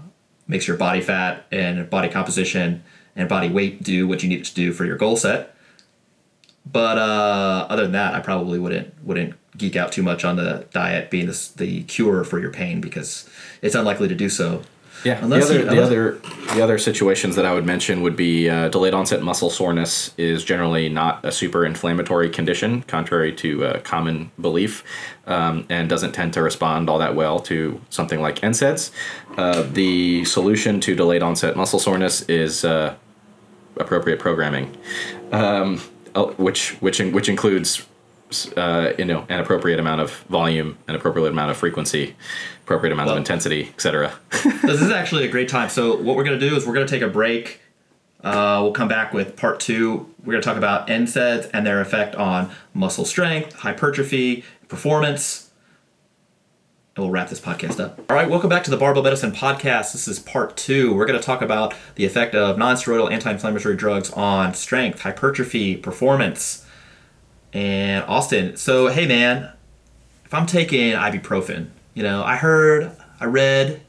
makes your body fat and body composition and body weight do what you need it to do for your goal set. But uh, other than that, I probably wouldn't wouldn't geek out too much on the diet being the, the cure for your pain because it's unlikely to do so. Yeah, Unless the other you- the other the other situations that I would mention would be uh, delayed onset muscle soreness is generally not a super inflammatory condition, contrary to uh, common belief, um, and doesn't tend to respond all that well to something like NSAIDs. Uh, the solution to delayed onset muscle soreness is uh, appropriate programming, um, uh, which which which includes uh, you know an appropriate amount of volume, an appropriate amount of frequency, appropriate amount Well- of intensity, etc. [LAUGHS] this is actually a great time. So what we're gonna do is we're gonna take a break. Uh, we'll come back with part two. We're gonna talk about NSAIDs and their effect on muscle strength, hypertrophy, performance. And we'll wrap this podcast up. All right, welcome back to the Barbell Medicine Podcast. This is part two. We're going to talk about the effect of non-steroidal anti-inflammatory drugs on strength, hypertrophy, performance. And Austin, so hey man, if I'm taking ibuprofen, you know, I heard, I read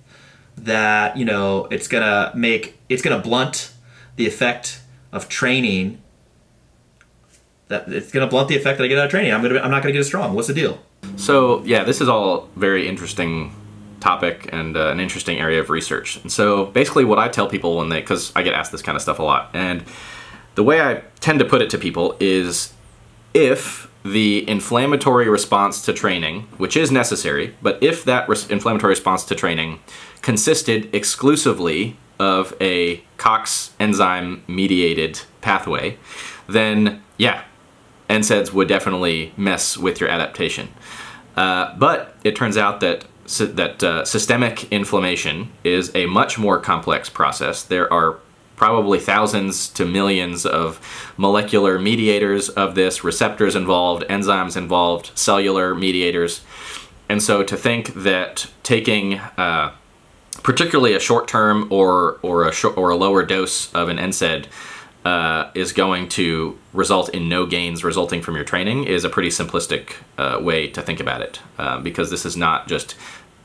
that you know it's gonna make it's gonna blunt the effect of training. That it's gonna blunt the effect that I get out of training. I'm gonna I'm not gonna get as strong. What's the deal? So yeah, this is all very interesting topic and uh, an interesting area of research. And so basically, what I tell people when they, because I get asked this kind of stuff a lot, and the way I tend to put it to people is, if the inflammatory response to training, which is necessary, but if that res- inflammatory response to training consisted exclusively of a COX enzyme mediated pathway, then yeah, NSAIDs would definitely mess with your adaptation. Uh, but it turns out that that uh, systemic inflammation is a much more complex process. There are probably thousands to millions of molecular mediators of this, receptors involved, enzymes involved, cellular mediators. And so to think that taking uh, particularly a short term or or a or a lower dose of an NSAID uh, is going to result in no gains resulting from your training is a pretty simplistic uh, way to think about it uh, because this is not just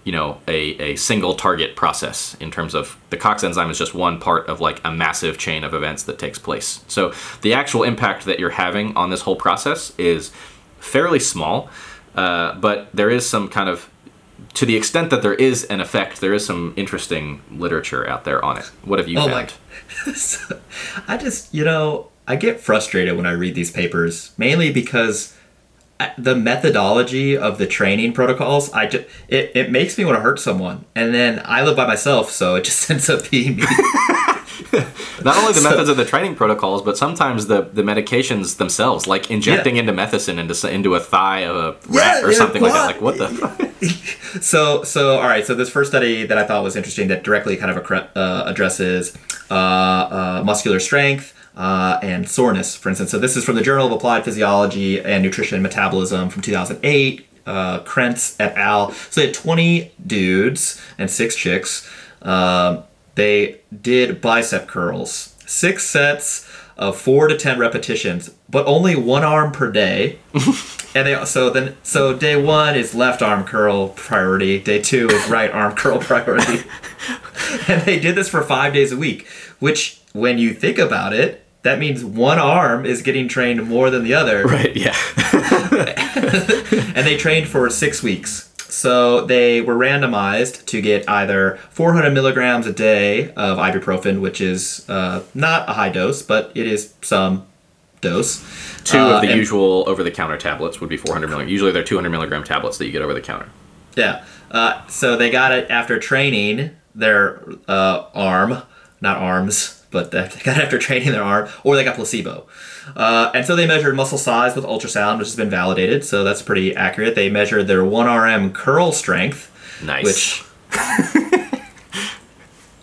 you know a, a single target process in terms of the cox enzyme is just one part of like a massive chain of events that takes place so the actual impact that you're having on this whole process is fairly small uh, but there is some kind of to the extent that there is an effect, there is some interesting literature out there on it. What have you Oh found? [LAUGHS] my! I just you know I get frustrated when I read these papers, mainly because the methodology of the training protocols. I just it, it makes me want to hurt someone, and then I live by myself, so it just [LAUGHS] ends up being me. [LAUGHS] Not only the [LAUGHS] methods of the training protocols, but sometimes the, the medications themselves, like injecting Yeah. indomethacin into into a thigh of a rat or yeah, something like that. Like what the? So, so all right. So this first study that I thought was interesting that directly kind of uh, addresses uh, uh, muscular strength uh, and soreness, for instance. So this is from the Journal of Applied Physiology and Nutrition and Metabolism from 2008. Uh, Krentz et al. So they had 20 dudes and six chicks. Um, they did bicep curls, six sets of four to ten repetitions, but only one arm per day. [LAUGHS] And they so then so day one is left arm curl priority. Day two is right arm curl [LAUGHS] priority. [LAUGHS] and they did this for five days a week, which, when you think about it, that means one arm is getting trained more than the other. Right. Yeah. and they trained for six weeks. So they were randomized to get either 400 milligrams a day of ibuprofen, which is uh, not a high dose, but it is some dose. Two Uh, of the usual over-the-counter tablets would be 400 milligrams. Usually they're 200 milligram tablets that you get over the counter. Yeah. Uh, so they got it after training their uh, arm, not arms, but they got it after training their arm, or they got placebo. Uh, and so they measured muscle size with ultrasound, which has been validated, so that's pretty accurate. They measured their 1RM curl strength, Nice. which [LAUGHS]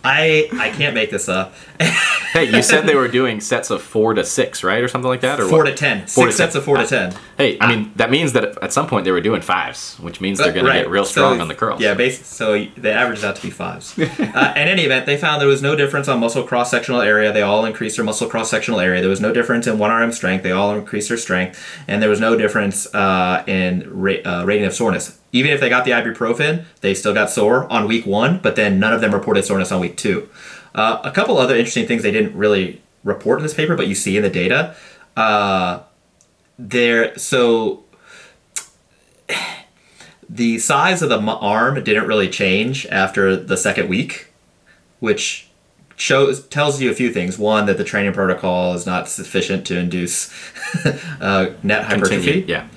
I I can't make this up. [LAUGHS] hey, you said they were doing sets of four to six, right, or something like that, or Four what? to ten. Four to Six sets 10. of four to ten. Hey, I mean that means that at some point they were doing fives, which means they're going to get real So, strong on the curls. Yeah, bas so the average is out to be fives. [LAUGHS] uh, in any event, they found there was no difference on muscle cross sectional area. They all increased their muscle cross sectional area. There was no difference in one RM strength. They all increased their strength, and there was no difference uh, in ra- uh, rating of soreness. Even if they got the ibuprofen, they still got sore on week one, but then none of them reported soreness on week two. Uh, a couple other interesting things they didn't really report in this paper, but you see in the data. Uh, there, so [SIGHS] the size of the arm didn't really change after the second week, which shows tells you a few things. One, that the training protocol is not sufficient to induce [LAUGHS] uh, net hypertrophy Continue. Yeah.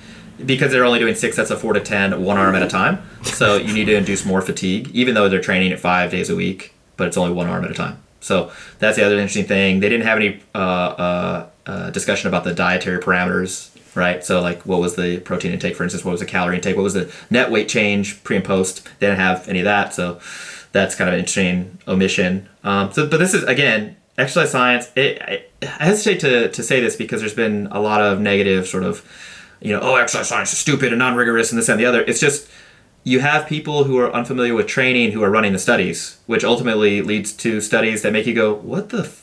Because they're only doing six sets of four to ten, one arm at a time. So [LAUGHS] you need to induce more fatigue, even though they're training it five days a week, but it's only one arm at a time. So that's the other interesting thing. They didn't have any uh, uh, uh, discussion about the dietary parameters, right? So like, what was the protein intake, for instance? What was the calorie intake? What was the net weight change pre and post? They didn't have any of that. So that's kind of an interesting omission. Um, so, but this is again exercise science. It, I, I hesitate to, to say this because there's been a lot of negative sort of, you know, oh, exercise science is stupid and non-rigorous and this and the other. It's just you have people who are unfamiliar with training who are running the studies, which ultimately leads to studies that make you go, what the. F-?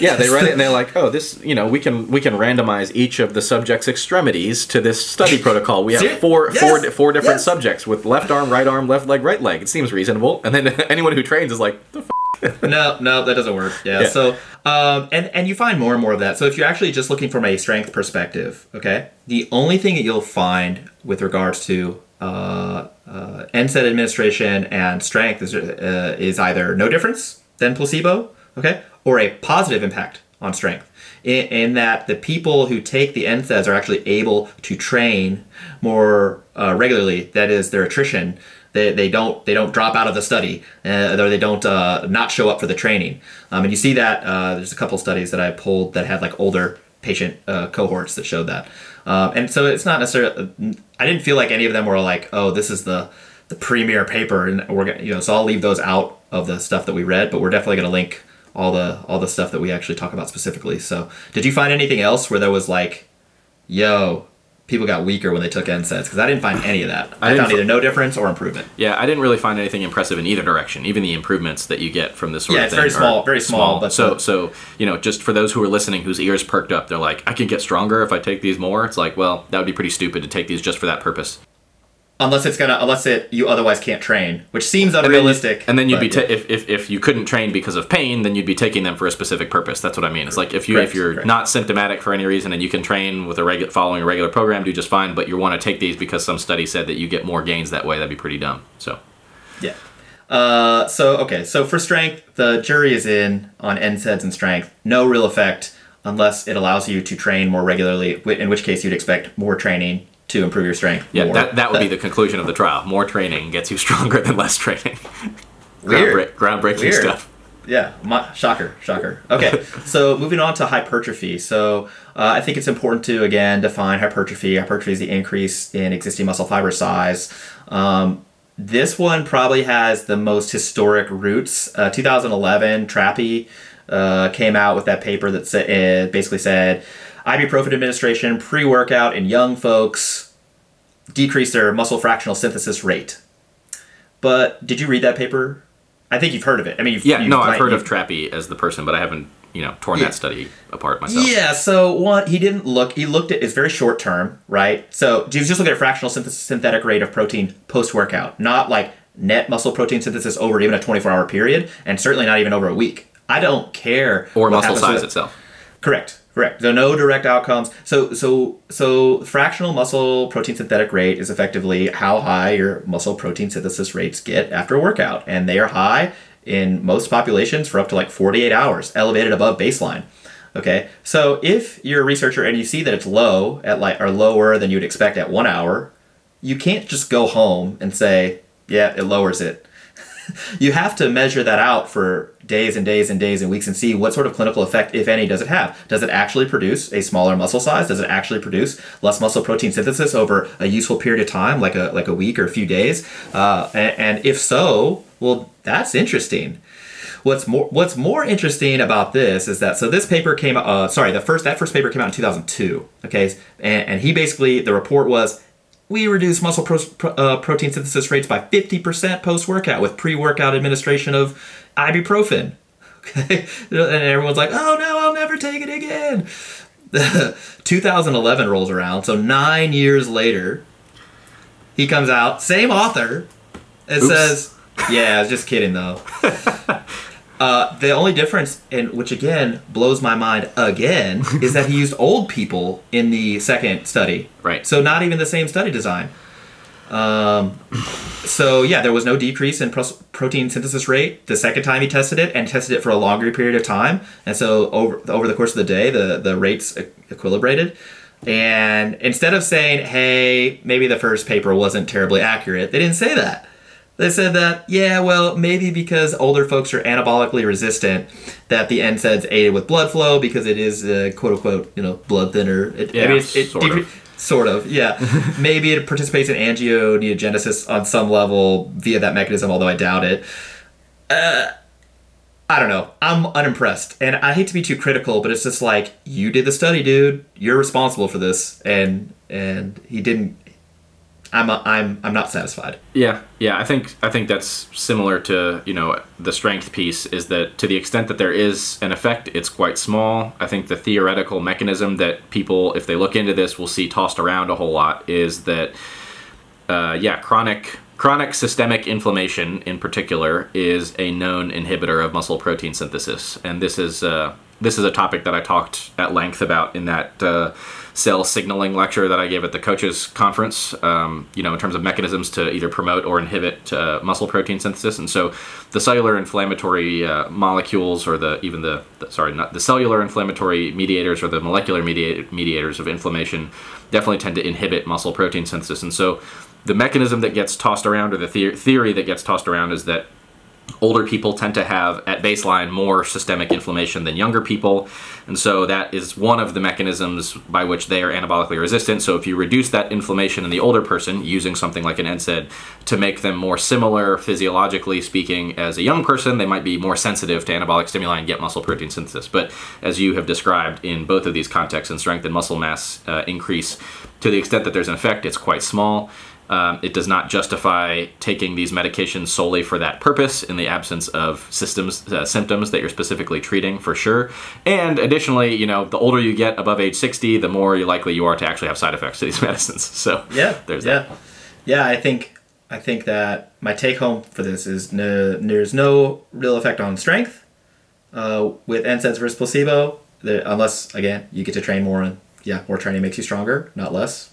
Yeah, they read it and they're [LAUGHS] like, "Oh, this, you know, we can we can randomize each of the subject's extremities to this study protocol. We have four Yes! four four different Yes! subjects with left arm, right arm, left leg, right leg. It seems reasonable." And then [LAUGHS] anyone who trains is like, "The f-? [LAUGHS] no, no, that doesn't work. Yeah. Yeah. So, um, and and you find more and more of that. So if you're actually just looking from a strength perspective, okay, the only thing that you'll find with regards to uh, uh, NSAID administration and strength is uh, is either no difference than placebo, okay, or a positive impact on strength. In, in that the people who take the NSAIDs are actually able to train more uh, regularly. That is, their attrition they, they don't they don't drop out of the study uh, or they don't uh, not show up for the training. Um, and you see that uh, there's a couple studies that I pulled that had like older patient uh, cohorts that showed that. Um, and so it's not necessarily I didn't feel like any of them were like oh this is the the premier paper and we're gonna you know so I'll leave those out of the stuff that we read but we're definitely going to link all the all the stuff that we actually talk about specifically. So did you find anything else where there was like yo people got weaker when they took NSAIDs because I didn't find any of that I I, found either no difference or improvement Yeah, I didn't really find anything impressive in either direction. Even the improvements that you get from this sort Yeah, of it's thing very small- very small, but so the- so you know, just for those who are listening, whose ears perked up, they're like, "I can get stronger if I take these more." It's like, well, that would be pretty stupid to take these just for that purpose. Unless it's gonna unless it you otherwise can't train, which seems unrealistic. and then you'd be ta- if, if if you couldn't train because of pain, then you'd be taking them for a specific purpose. That's what I mean. It's like if you Correct, if you're correct. not symptomatic for any reason and you can train with a regular following a regular program, do just fine. But you want to take these because some study said that you get more gains that way. That'd be pretty dumb. So yeah. Uh, so okay, so for strength, the jury is in on NSAIDs and strength. No real effect unless it allows you to train more regularly. In which case, you'd expect more training to improve your strength. yeah, more. that that would be the conclusion of the trial. More training gets you [LAUGHS] stronger than less training. [LAUGHS] Weird. Groundbreak- groundbreaking Weird. stuff. Yeah, my, shocker, shocker. Okay, [LAUGHS] so moving on to hypertrophy. So uh, I think it's important to again define hypertrophy. Hypertrophy is the increase in existing muscle fiber size. Um, this one probably has the most historic roots. Uh, 2011, Trappe uh, came out with that paper that sa- basically said ibuprofen administration pre-workout in young folks decrease their muscle fractional synthesis rate. But did you read that paper? I think you've heard of it. I mean, you've, Yeah, no, I've heard of Trappe as the person, but I haven't, you know, torn Yeah. that study apart myself. Yeah, so what he didn't look. He looked at it's very short term, right? So he was just looking at fractional synthesis, synthetic rate of protein post workout, not like net muscle protein synthesis over even a 24 hour period, and certainly not even over a week. I don't care. Or muscle size itself. Correct. Correct. So no direct outcomes. So so so fractional muscle protein synthetic rate is effectively how high your muscle protein synthesis rates get after a workout, and they are high in most populations for up to like 48 hours, elevated above baseline. Okay. So if you're a researcher and you see that it's low at like or lower than you'd expect at one hour, you can't just go home and say, yeah, it lowers it [LAUGHS] you have to measure that out for days and days and days and weeks and see what sort of clinical effect, if any, does it have. Does it actually produce a smaller muscle size? Does it actually produce less muscle protein synthesis over a useful period of time, like a like a week or a few days? Uh, and, and if so, well, that's interesting. What's more What's more interesting about this is that so this paper came. Uh, sorry, the first that first paper came out in 2002. Okay, and, and he basically the report was we reduce muscle pro- pro- uh, protein synthesis rates by 50% post workout with pre workout administration of ibuprofen. [LAUGHS] Okay, and everyone's like, "Oh no, I'll never take it again." [LAUGHS] 2011 rolls around, so nine years later, he comes out, same author, and Oops. says, "Yeah, I was just kidding though." [LAUGHS] Uh, the only difference, and which again blows my mind again, [LAUGHS] is that he used old people in the second study. Right. So not even the same study design. Um, so yeah, there was no decrease in pros- protein synthesis rate the second time he tested it, and tested it for a longer period of time. And so over over the course of the day, the the rates equilibrated. And instead of saying, "Hey, maybe the first paper wasn't terribly accurate," they didn't say that. They said that, yeah, well, maybe because older folks are anabolically resistant, that the NSAIDs aided with blood flow because it is a quote unquote, you know, blood thinner. It, Yeah, it, it sort of. Sort of, yeah. [LAUGHS] maybe it participates in angioneogenesis on some level via that mechanism, although I doubt it. Uh, I don't know. I'm unimpressed, and I hate to be too critical, but it's just like you did the study, dude. You're responsible for this, and and he didn't. I'm a, I'm I'm not satisfied. Yeah, yeah, I think I think that's similar to you know the strength piece is that to the extent that there is an effect, it's quite small. I think the theoretical mechanism that people, if they look into this, will see tossed around a whole lot is that uh, yeah, chronic chronic systemic inflammation in particular is a known inhibitor of muscle protein synthesis, and this is uh, this is a topic that I talked at length about in that uh, cell signaling lecture that I gave at the coaches conference. Um, you know, in terms of mechanisms to either promote or inhibit uh, muscle protein synthesis, and so the cellular inflammatory uh, molecules, or the even the, the sorry, not the cellular inflammatory mediators or the molecular mediators of inflammation, definitely tend to inhibit muscle protein synthesis, and so the mechanism that gets tossed around, or the- theory that gets tossed around, is that older people tend to have at baseline more systemic inflammation than younger people. And so that is one of the mechanisms by which they are anabolically resistant. So if you reduce that inflammation in the older person using something like an NSAID to make them more similar physiologically speaking as a young person they might be more sensitive to anabolic stimuli and get muscle protein synthesis. But as you have described in both of these contexts and strength and muscle mass uh, increase to the extent that there's an effect it's quite small um, it does not justify taking these medications solely for that purpose in the absence of systems uh, symptoms that you're specifically treating for sure. And additionally, you know, the older you get above age 60, the more likely you are to actually have side effects to these [LAUGHS] medicines. So Yeah, there's yeah, that. yeah. I think I think that my take home for this is no, there's no real effect on strength uh, with NSAIDs versus placebo, there, unless again you get to train more and yeah, more training makes you stronger, not less.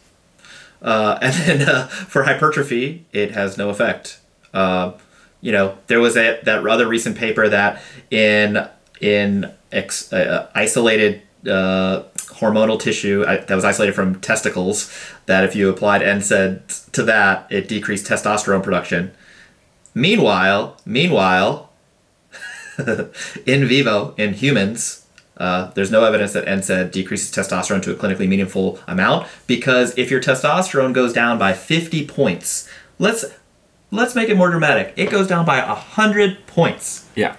Uh, [LAUGHS] and then uh, for hypertrophy, it has no effect. Uh, you know, there was a, that rather recent paper that in in ex, uh, isolated uh, hormonal tissue uh, that was isolated from testicles, that if you applied NSAID to that, it decreased testosterone production. Meanwhile, meanwhile, [LAUGHS] in vivo in humans, uh, there's no evidence that NSAID decreases testosterone to a clinically meaningful amount because if your testosterone goes down by 50 points, let's let's make it more dramatic. It goes down by 100 points. Yeah.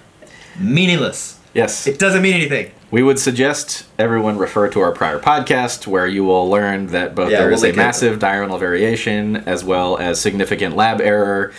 Meaningless. Yes. It doesn't mean anything. We would suggest everyone refer to our prior podcast where you will learn that both Yeah, there we'll is a massive diurnal variation as well as significant lab error.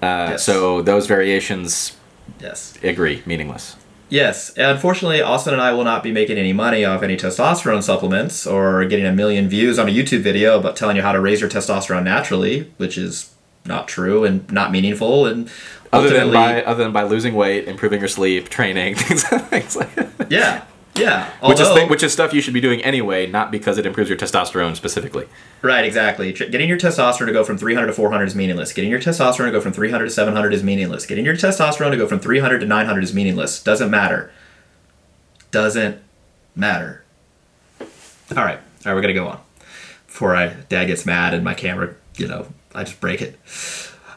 Uh, Yes. So those variations Yes. agree, meaningless. Yes. Unfortunately, Austin and I will not be making any money off any testosterone supplements or getting a million views on a YouTube video about telling you how to raise your testosterone naturally, which is not true and not meaningful and other than by other than by losing weight, improving your sleep, training, things, [LAUGHS] things like that. Yeah. Yeah, which is th- which is stuff you should be doing anyway, not because it improves your testosterone specifically. Right, exactly. Getting your testosterone to go from 300 to 400 is meaningless. Getting your testosterone to go from 300 to 700 is meaningless. Getting your testosterone to go from 300 to 900 is meaningless. Doesn't matter. Doesn't matter. All right, all right, we're gonna go on. Before I dad gets mad and my camera, you know, I just break it.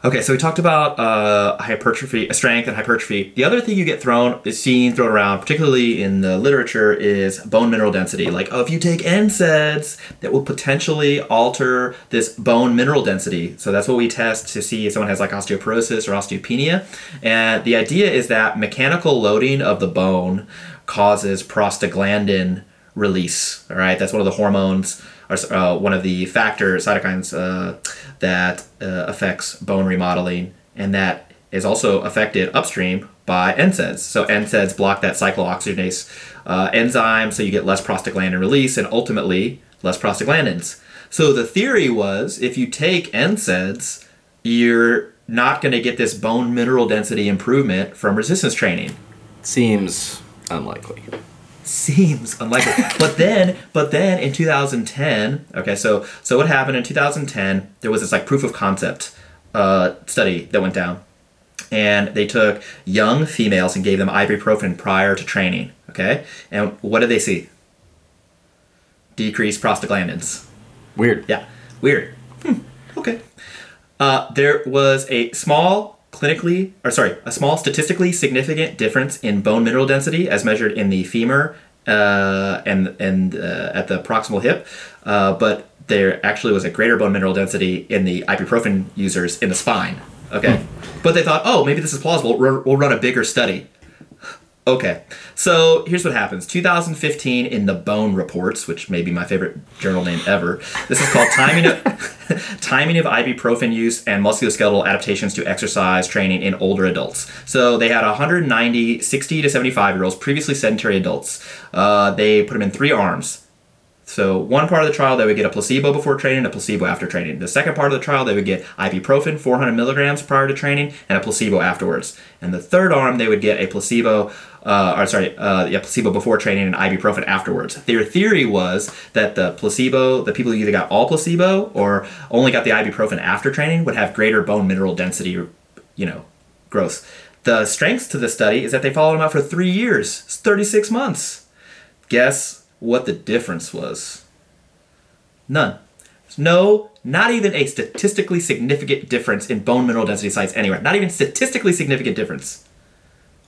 Okay, so we talked about uh, hypertrophy, strength, and hypertrophy. The other thing you get thrown is seen thrown around, particularly in the literature, is bone mineral density. Like, oh, if you take NSAIDs, that will potentially alter this bone mineral density. So that's what we test to see if someone has like osteoporosis or osteopenia. And the idea is that mechanical loading of the bone causes prostaglandin release. All right, that's one of the hormones uh, one of the factor cytokines uh, that uh, affects bone remodeling, and that is also affected upstream by NSAIDs. So NSAIDs block that cyclooxygenase uh, enzyme, so you get less prostaglandin release, and ultimately less prostaglandins. So the theory was if you take NSAIDs, you're not going to get this bone mineral density improvement from resistance training. Seems unlikely seems unlikely. [LAUGHS] but then, but then in 2010, okay, so so what happened in 2010? There was this like proof of concept uh, study that went down, and they took young females and gave them ibuprofen prior to training. Okay, and what did they see? Decreased prostaglandins. Weird. Yeah, weird. Hmm. Okay. Uh, there was a small clinically, or sorry, a small statistically significant difference in bone mineral density as measured in the femur uh, and and uh, at the proximal hip, uh, but there actually was a greater bone mineral density in the ibuprofen users in the spine. Okay, hmm. but they thought, oh, maybe this is plausible. We'll run a bigger study. Okay, so here's what happens. 2015 in the Bone Reports, which may be my favorite journal name ever. This is called Timing of, [LAUGHS] Timing of Ibuprofen Use and Musculoskeletal Adaptations to Exercise Training in Older Adults. So they had 190 60 to 75 year olds, previously sedentary adults. Uh, they put them in three arms. So one part of the trial they would get a placebo before training, a placebo after training. The second part of the trial they would get ibuprofen, 400 milligrams prior to training, and a placebo afterwards. And the third arm they would get a placebo, uh, or sorry, uh, yeah, placebo before training and ibuprofen afterwards. Their theory was that the placebo, the people who either got all placebo or only got the ibuprofen after training, would have greater bone mineral density, you know, growth. The strengths to the study is that they followed them out for three years, it's 36 months. Guess what the difference was. None. No, not even a statistically significant difference in bone mineral density sites anywhere. Not even statistically significant difference.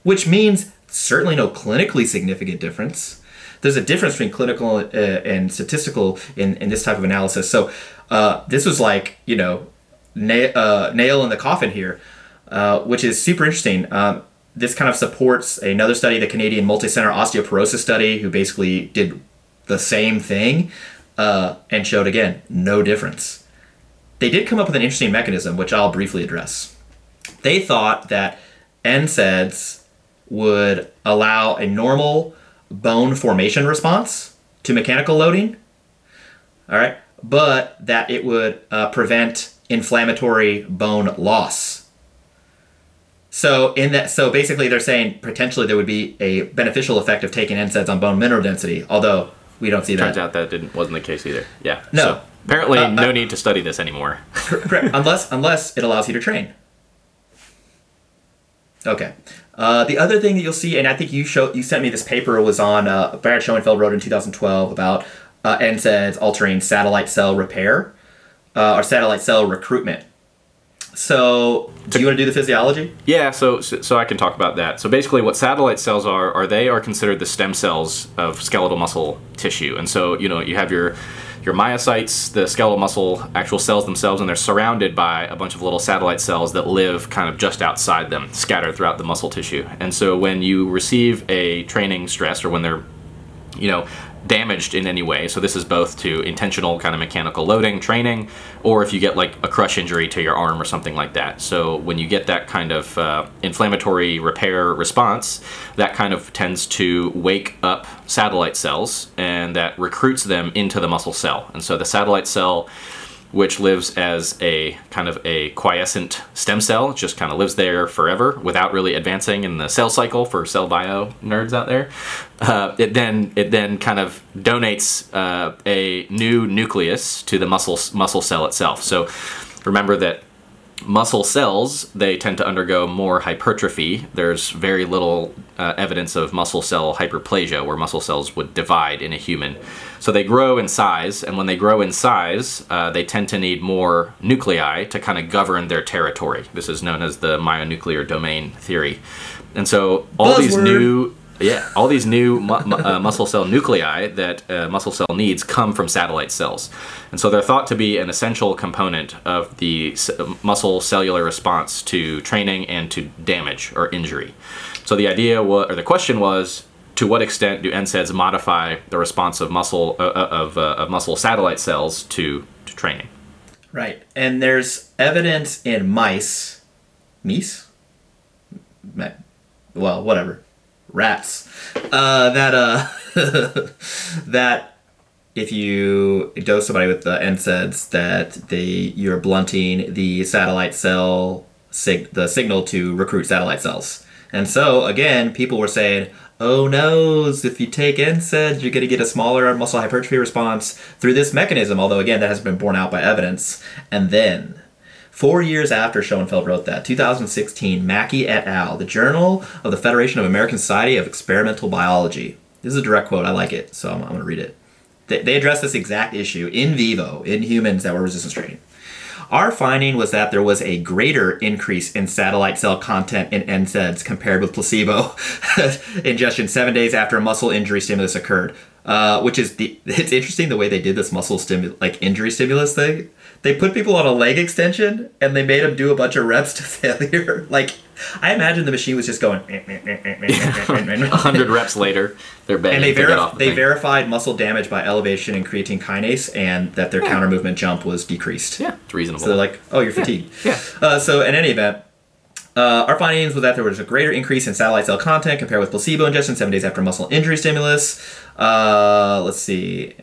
Which means certainly no clinically significant difference. There's a difference between clinical uh, and statistical in, in this type of analysis. So uh, this was like, you know, na- uh, nail in the coffin here, uh, which is super interesting. Um, this kind of supports another study, the Canadian Multicenter Osteoporosis Study, who basically did the same thing uh, and showed again no difference. They did come up with an interesting mechanism, which I'll briefly address. They thought that NSAIDs would allow a normal bone formation response to mechanical loading, all right, but that it would uh, prevent inflammatory bone loss so in that, so basically, they're saying potentially there would be a beneficial effect of taking NSAIDs on bone mineral density, although we don't see Turns that. Turns out that didn't wasn't the case either. Yeah. No. So apparently, uh, no uh, need to study this anymore. [LAUGHS] correct. Unless unless it allows you to train. Okay. Uh, the other thing that you'll see, and I think you show you sent me this paper was on uh, Barrett Schoenfeld wrote in 2012 about uh, NSAIDs altering satellite cell repair uh, or satellite cell recruitment. So, do you want to do the physiology? Yeah, so, so I can talk about that. So basically, what satellite cells are are they are considered the stem cells of skeletal muscle tissue, and so you know you have your your myocytes, the skeletal muscle actual cells themselves, and they're surrounded by a bunch of little satellite cells that live kind of just outside them, scattered throughout the muscle tissue. And so when you receive a training stress, or when they're you know damaged in any way. So this is both to intentional kind of mechanical loading training, or if you get like a crush injury to your arm or something like that. So when you get that kind of uh, inflammatory repair response, that kind of tends to wake up satellite cells, and that recruits them into the muscle cell. And so the satellite cell which lives as a kind of a quiescent stem cell, just kind of lives there forever without really advancing in the cell cycle for cell bio nerds out there. Uh, it then it then kind of donates uh, a new nucleus to the muscle muscle cell itself. So remember that muscle cells they tend to undergo more hypertrophy there's very little uh, evidence of muscle cell hyperplasia where muscle cells would divide in a human so they grow in size and when they grow in size uh, they tend to need more nuclei to kind of govern their territory this is known as the myonuclear domain theory and so all Buzzword. these new yeah, all these new mu- uh, muscle cell nuclei that uh, muscle cell needs come from satellite cells. And so they're thought to be an essential component of the s- muscle cellular response to training and to damage or injury. So the idea was, or the question was, to what extent do NSAIDs modify the response of muscle uh, uh of, uh, of muscle satellite cells to, to training? Right, and there's evidence in mice, mice, well, whatever, rats. Uh, that uh, [LAUGHS] that if you dose somebody with the NSAIDs, that they you're blunting the satellite cell sig- the signal to recruit satellite cells. And so again, people were saying, "Oh no, if you take NSAIDs, you're going to get a smaller muscle hypertrophy response through this mechanism." Although again, that hasn't been borne out by evidence. And then Four years after Schoenfeld wrote that, 2016, Mackey et al., the Journal of the Federation of American Society of Experimental Biology. This is a direct quote. I like it, so I'm, I'm going to read it. They, they address this exact issue in vivo in humans that were resistance training. Our finding was that there was a greater increase in satellite cell content in NSAIDs compared with placebo [LAUGHS] ingestion seven days after a muscle injury stimulus occurred. Uh, which is the it's interesting the way they did this muscle stimulus like injury stimulus thing they put people on a leg extension and they made them do a bunch of reps to [LAUGHS] failure like i imagine the machine was just going a hundred reps later they're and they, verif- the they verified muscle damage by elevation and creatine kinase and that their yeah. counter movement jump was decreased yeah it's reasonable so they're like oh you're fatigued yeah, yeah. Uh, so in any event uh, our findings was that there was a greater increase in satellite cell content compared with placebo ingestion seven days after muscle injury stimulus. Uh, let's see.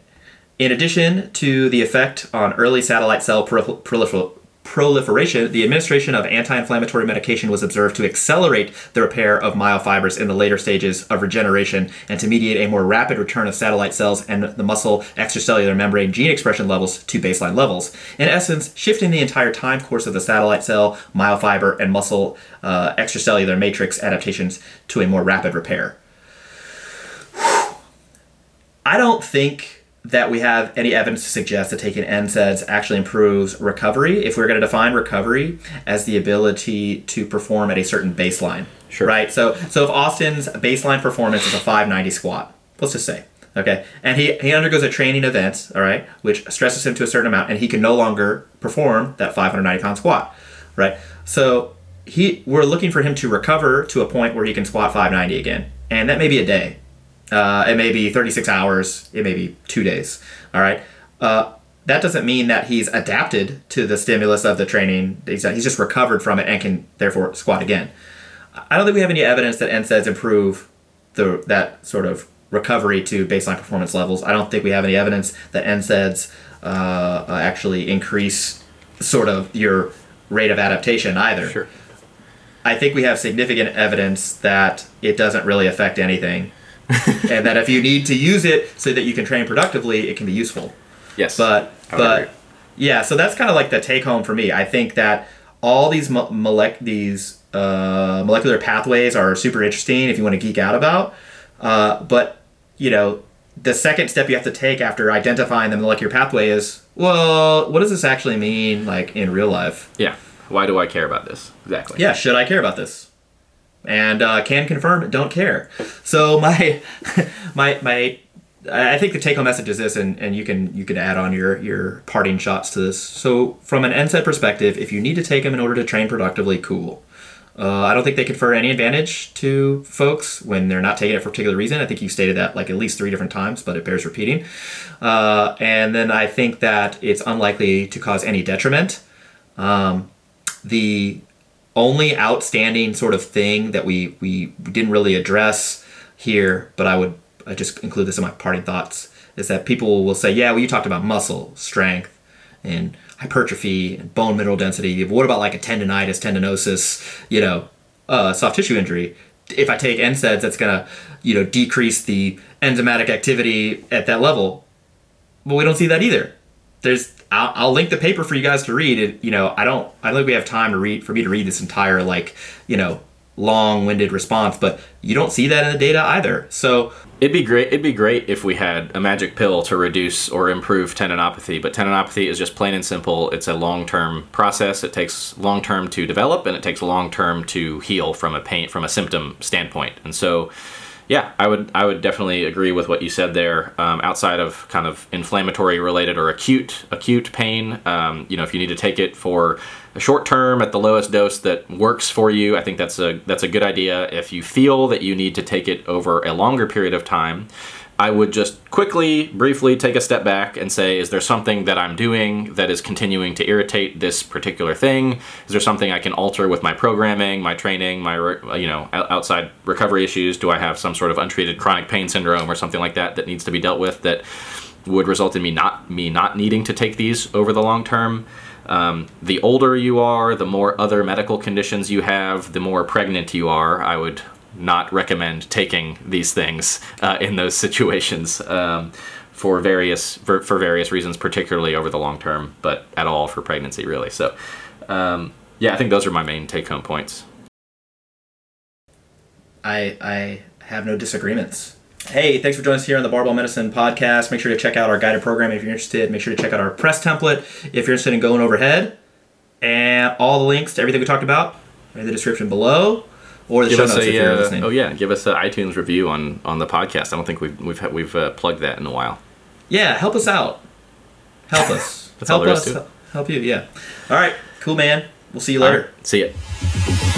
In addition to the effect on early satellite cell prolifer- proliferation, the administration of anti inflammatory medication was observed to accelerate the repair of myofibers in the later stages of regeneration and to mediate a more rapid return of satellite cells and the muscle extracellular membrane gene expression levels to baseline levels. In essence, shifting the entire time course of the satellite cell, myofiber, and muscle uh, extracellular matrix adaptations to a more rapid repair. [SIGHS] I don't think that we have any evidence to suggest that taking NSAIDs actually improves recovery. If we're going to define recovery as the ability to perform at a certain baseline, sure. right? So, so if Austin's baseline performance is a 590 squat, let's just say, okay, and he he undergoes a training event, all right, which stresses him to a certain amount, and he can no longer perform that 590 pound squat, right? So he we're looking for him to recover to a point where he can squat 590 again, and that may be a day, uh, it may be 36 hours. It may be two days. All right. Uh, that doesn't mean that he's adapted to the stimulus of the training. He's, he's just recovered from it and can therefore squat again. I don't think we have any evidence that NSAIDs improve the that sort of recovery to baseline performance levels. I don't think we have any evidence that NSAIDs uh, actually increase sort of your rate of adaptation either. Sure. I think we have significant evidence that it doesn't really affect anything [LAUGHS] and that if you need to use it so that you can train productively, it can be useful. Yes. But but yeah, so that's kind of like the take home for me. I think that all these mo- molec- these uh, molecular pathways are super interesting if you want to geek out about. Uh, but you know, the second step you have to take after identifying the molecular pathway is, well, what does this actually mean, like in real life? Yeah. Why do I care about this? Exactly. Yeah. Should I care about this? And uh, can confirm don't care. So [LAUGHS] my my my I think the take home message is this, and, and you can you can add on your your parting shots to this. So from an NSAID perspective, if you need to take them in order to train productively, cool. Uh, I don't think they confer any advantage to folks when they're not taking it for a particular reason. I think you stated that like at least three different times, but it bears repeating. Uh, and then I think that it's unlikely to cause any detriment. Um, the only outstanding sort of thing that we we didn't really address here, but I would I just include this in my parting thoughts is that people will say, yeah, well, you talked about muscle strength and hypertrophy, bone mineral density. What about like a tendonitis, tendinosis, you know, uh, soft tissue injury? If I take NSAIDs, that's gonna, you know, decrease the enzymatic activity at that level. But we don't see that either. There's, I'll, I'll link the paper for you guys to read. It, you know, I don't, I don't think we have time to read for me to read this entire like, you know, long-winded response, but you don't see that in the data either. So It'd be great. It'd be great if we had a magic pill to reduce or improve tendinopathy. But tendinopathy is just plain and simple. It's a long-term process. It takes long-term to develop, and it takes long-term to heal from a pain from a symptom standpoint. And so, yeah, I would I would definitely agree with what you said there. Um, outside of kind of inflammatory related or acute acute pain, um, you know, if you need to take it for a short term at the lowest dose that works for you, I think that's a that's a good idea. If you feel that you need to take it over a longer period of time, I would just quickly, briefly take a step back and say, is there something that I'm doing that is continuing to irritate this particular thing? Is there something I can alter with my programming, my training, my you know outside recovery issues? Do I have some sort of untreated chronic pain syndrome or something like that that needs to be dealt with that would result in me not me not needing to take these over the long term? Um, the older you are, the more other medical conditions you have, the more pregnant you are. I would not recommend taking these things uh, in those [LAUGHS] situations um, for various for, for, various reasons, particularly over the long term, but at all for pregnancy, really. So, um, yeah, I think those are my main take home points. I I have no disagreements. Hey, thanks for joining us here on the Barbell Medicine podcast. Make sure to check out our guided program if you're interested. Make sure to check out our press template if you're interested in going overhead. And all the links to everything we talked about are in the description below or the give show notes a, if you're uh, listening. Oh yeah, give us an iTunes review on on the podcast. I don't think we've we've we've uh, plugged that in a while. Yeah, help us out. Help us. [LAUGHS] Help us. Help you. Yeah. All right. Cool, man. We'll see you later. right, see ya.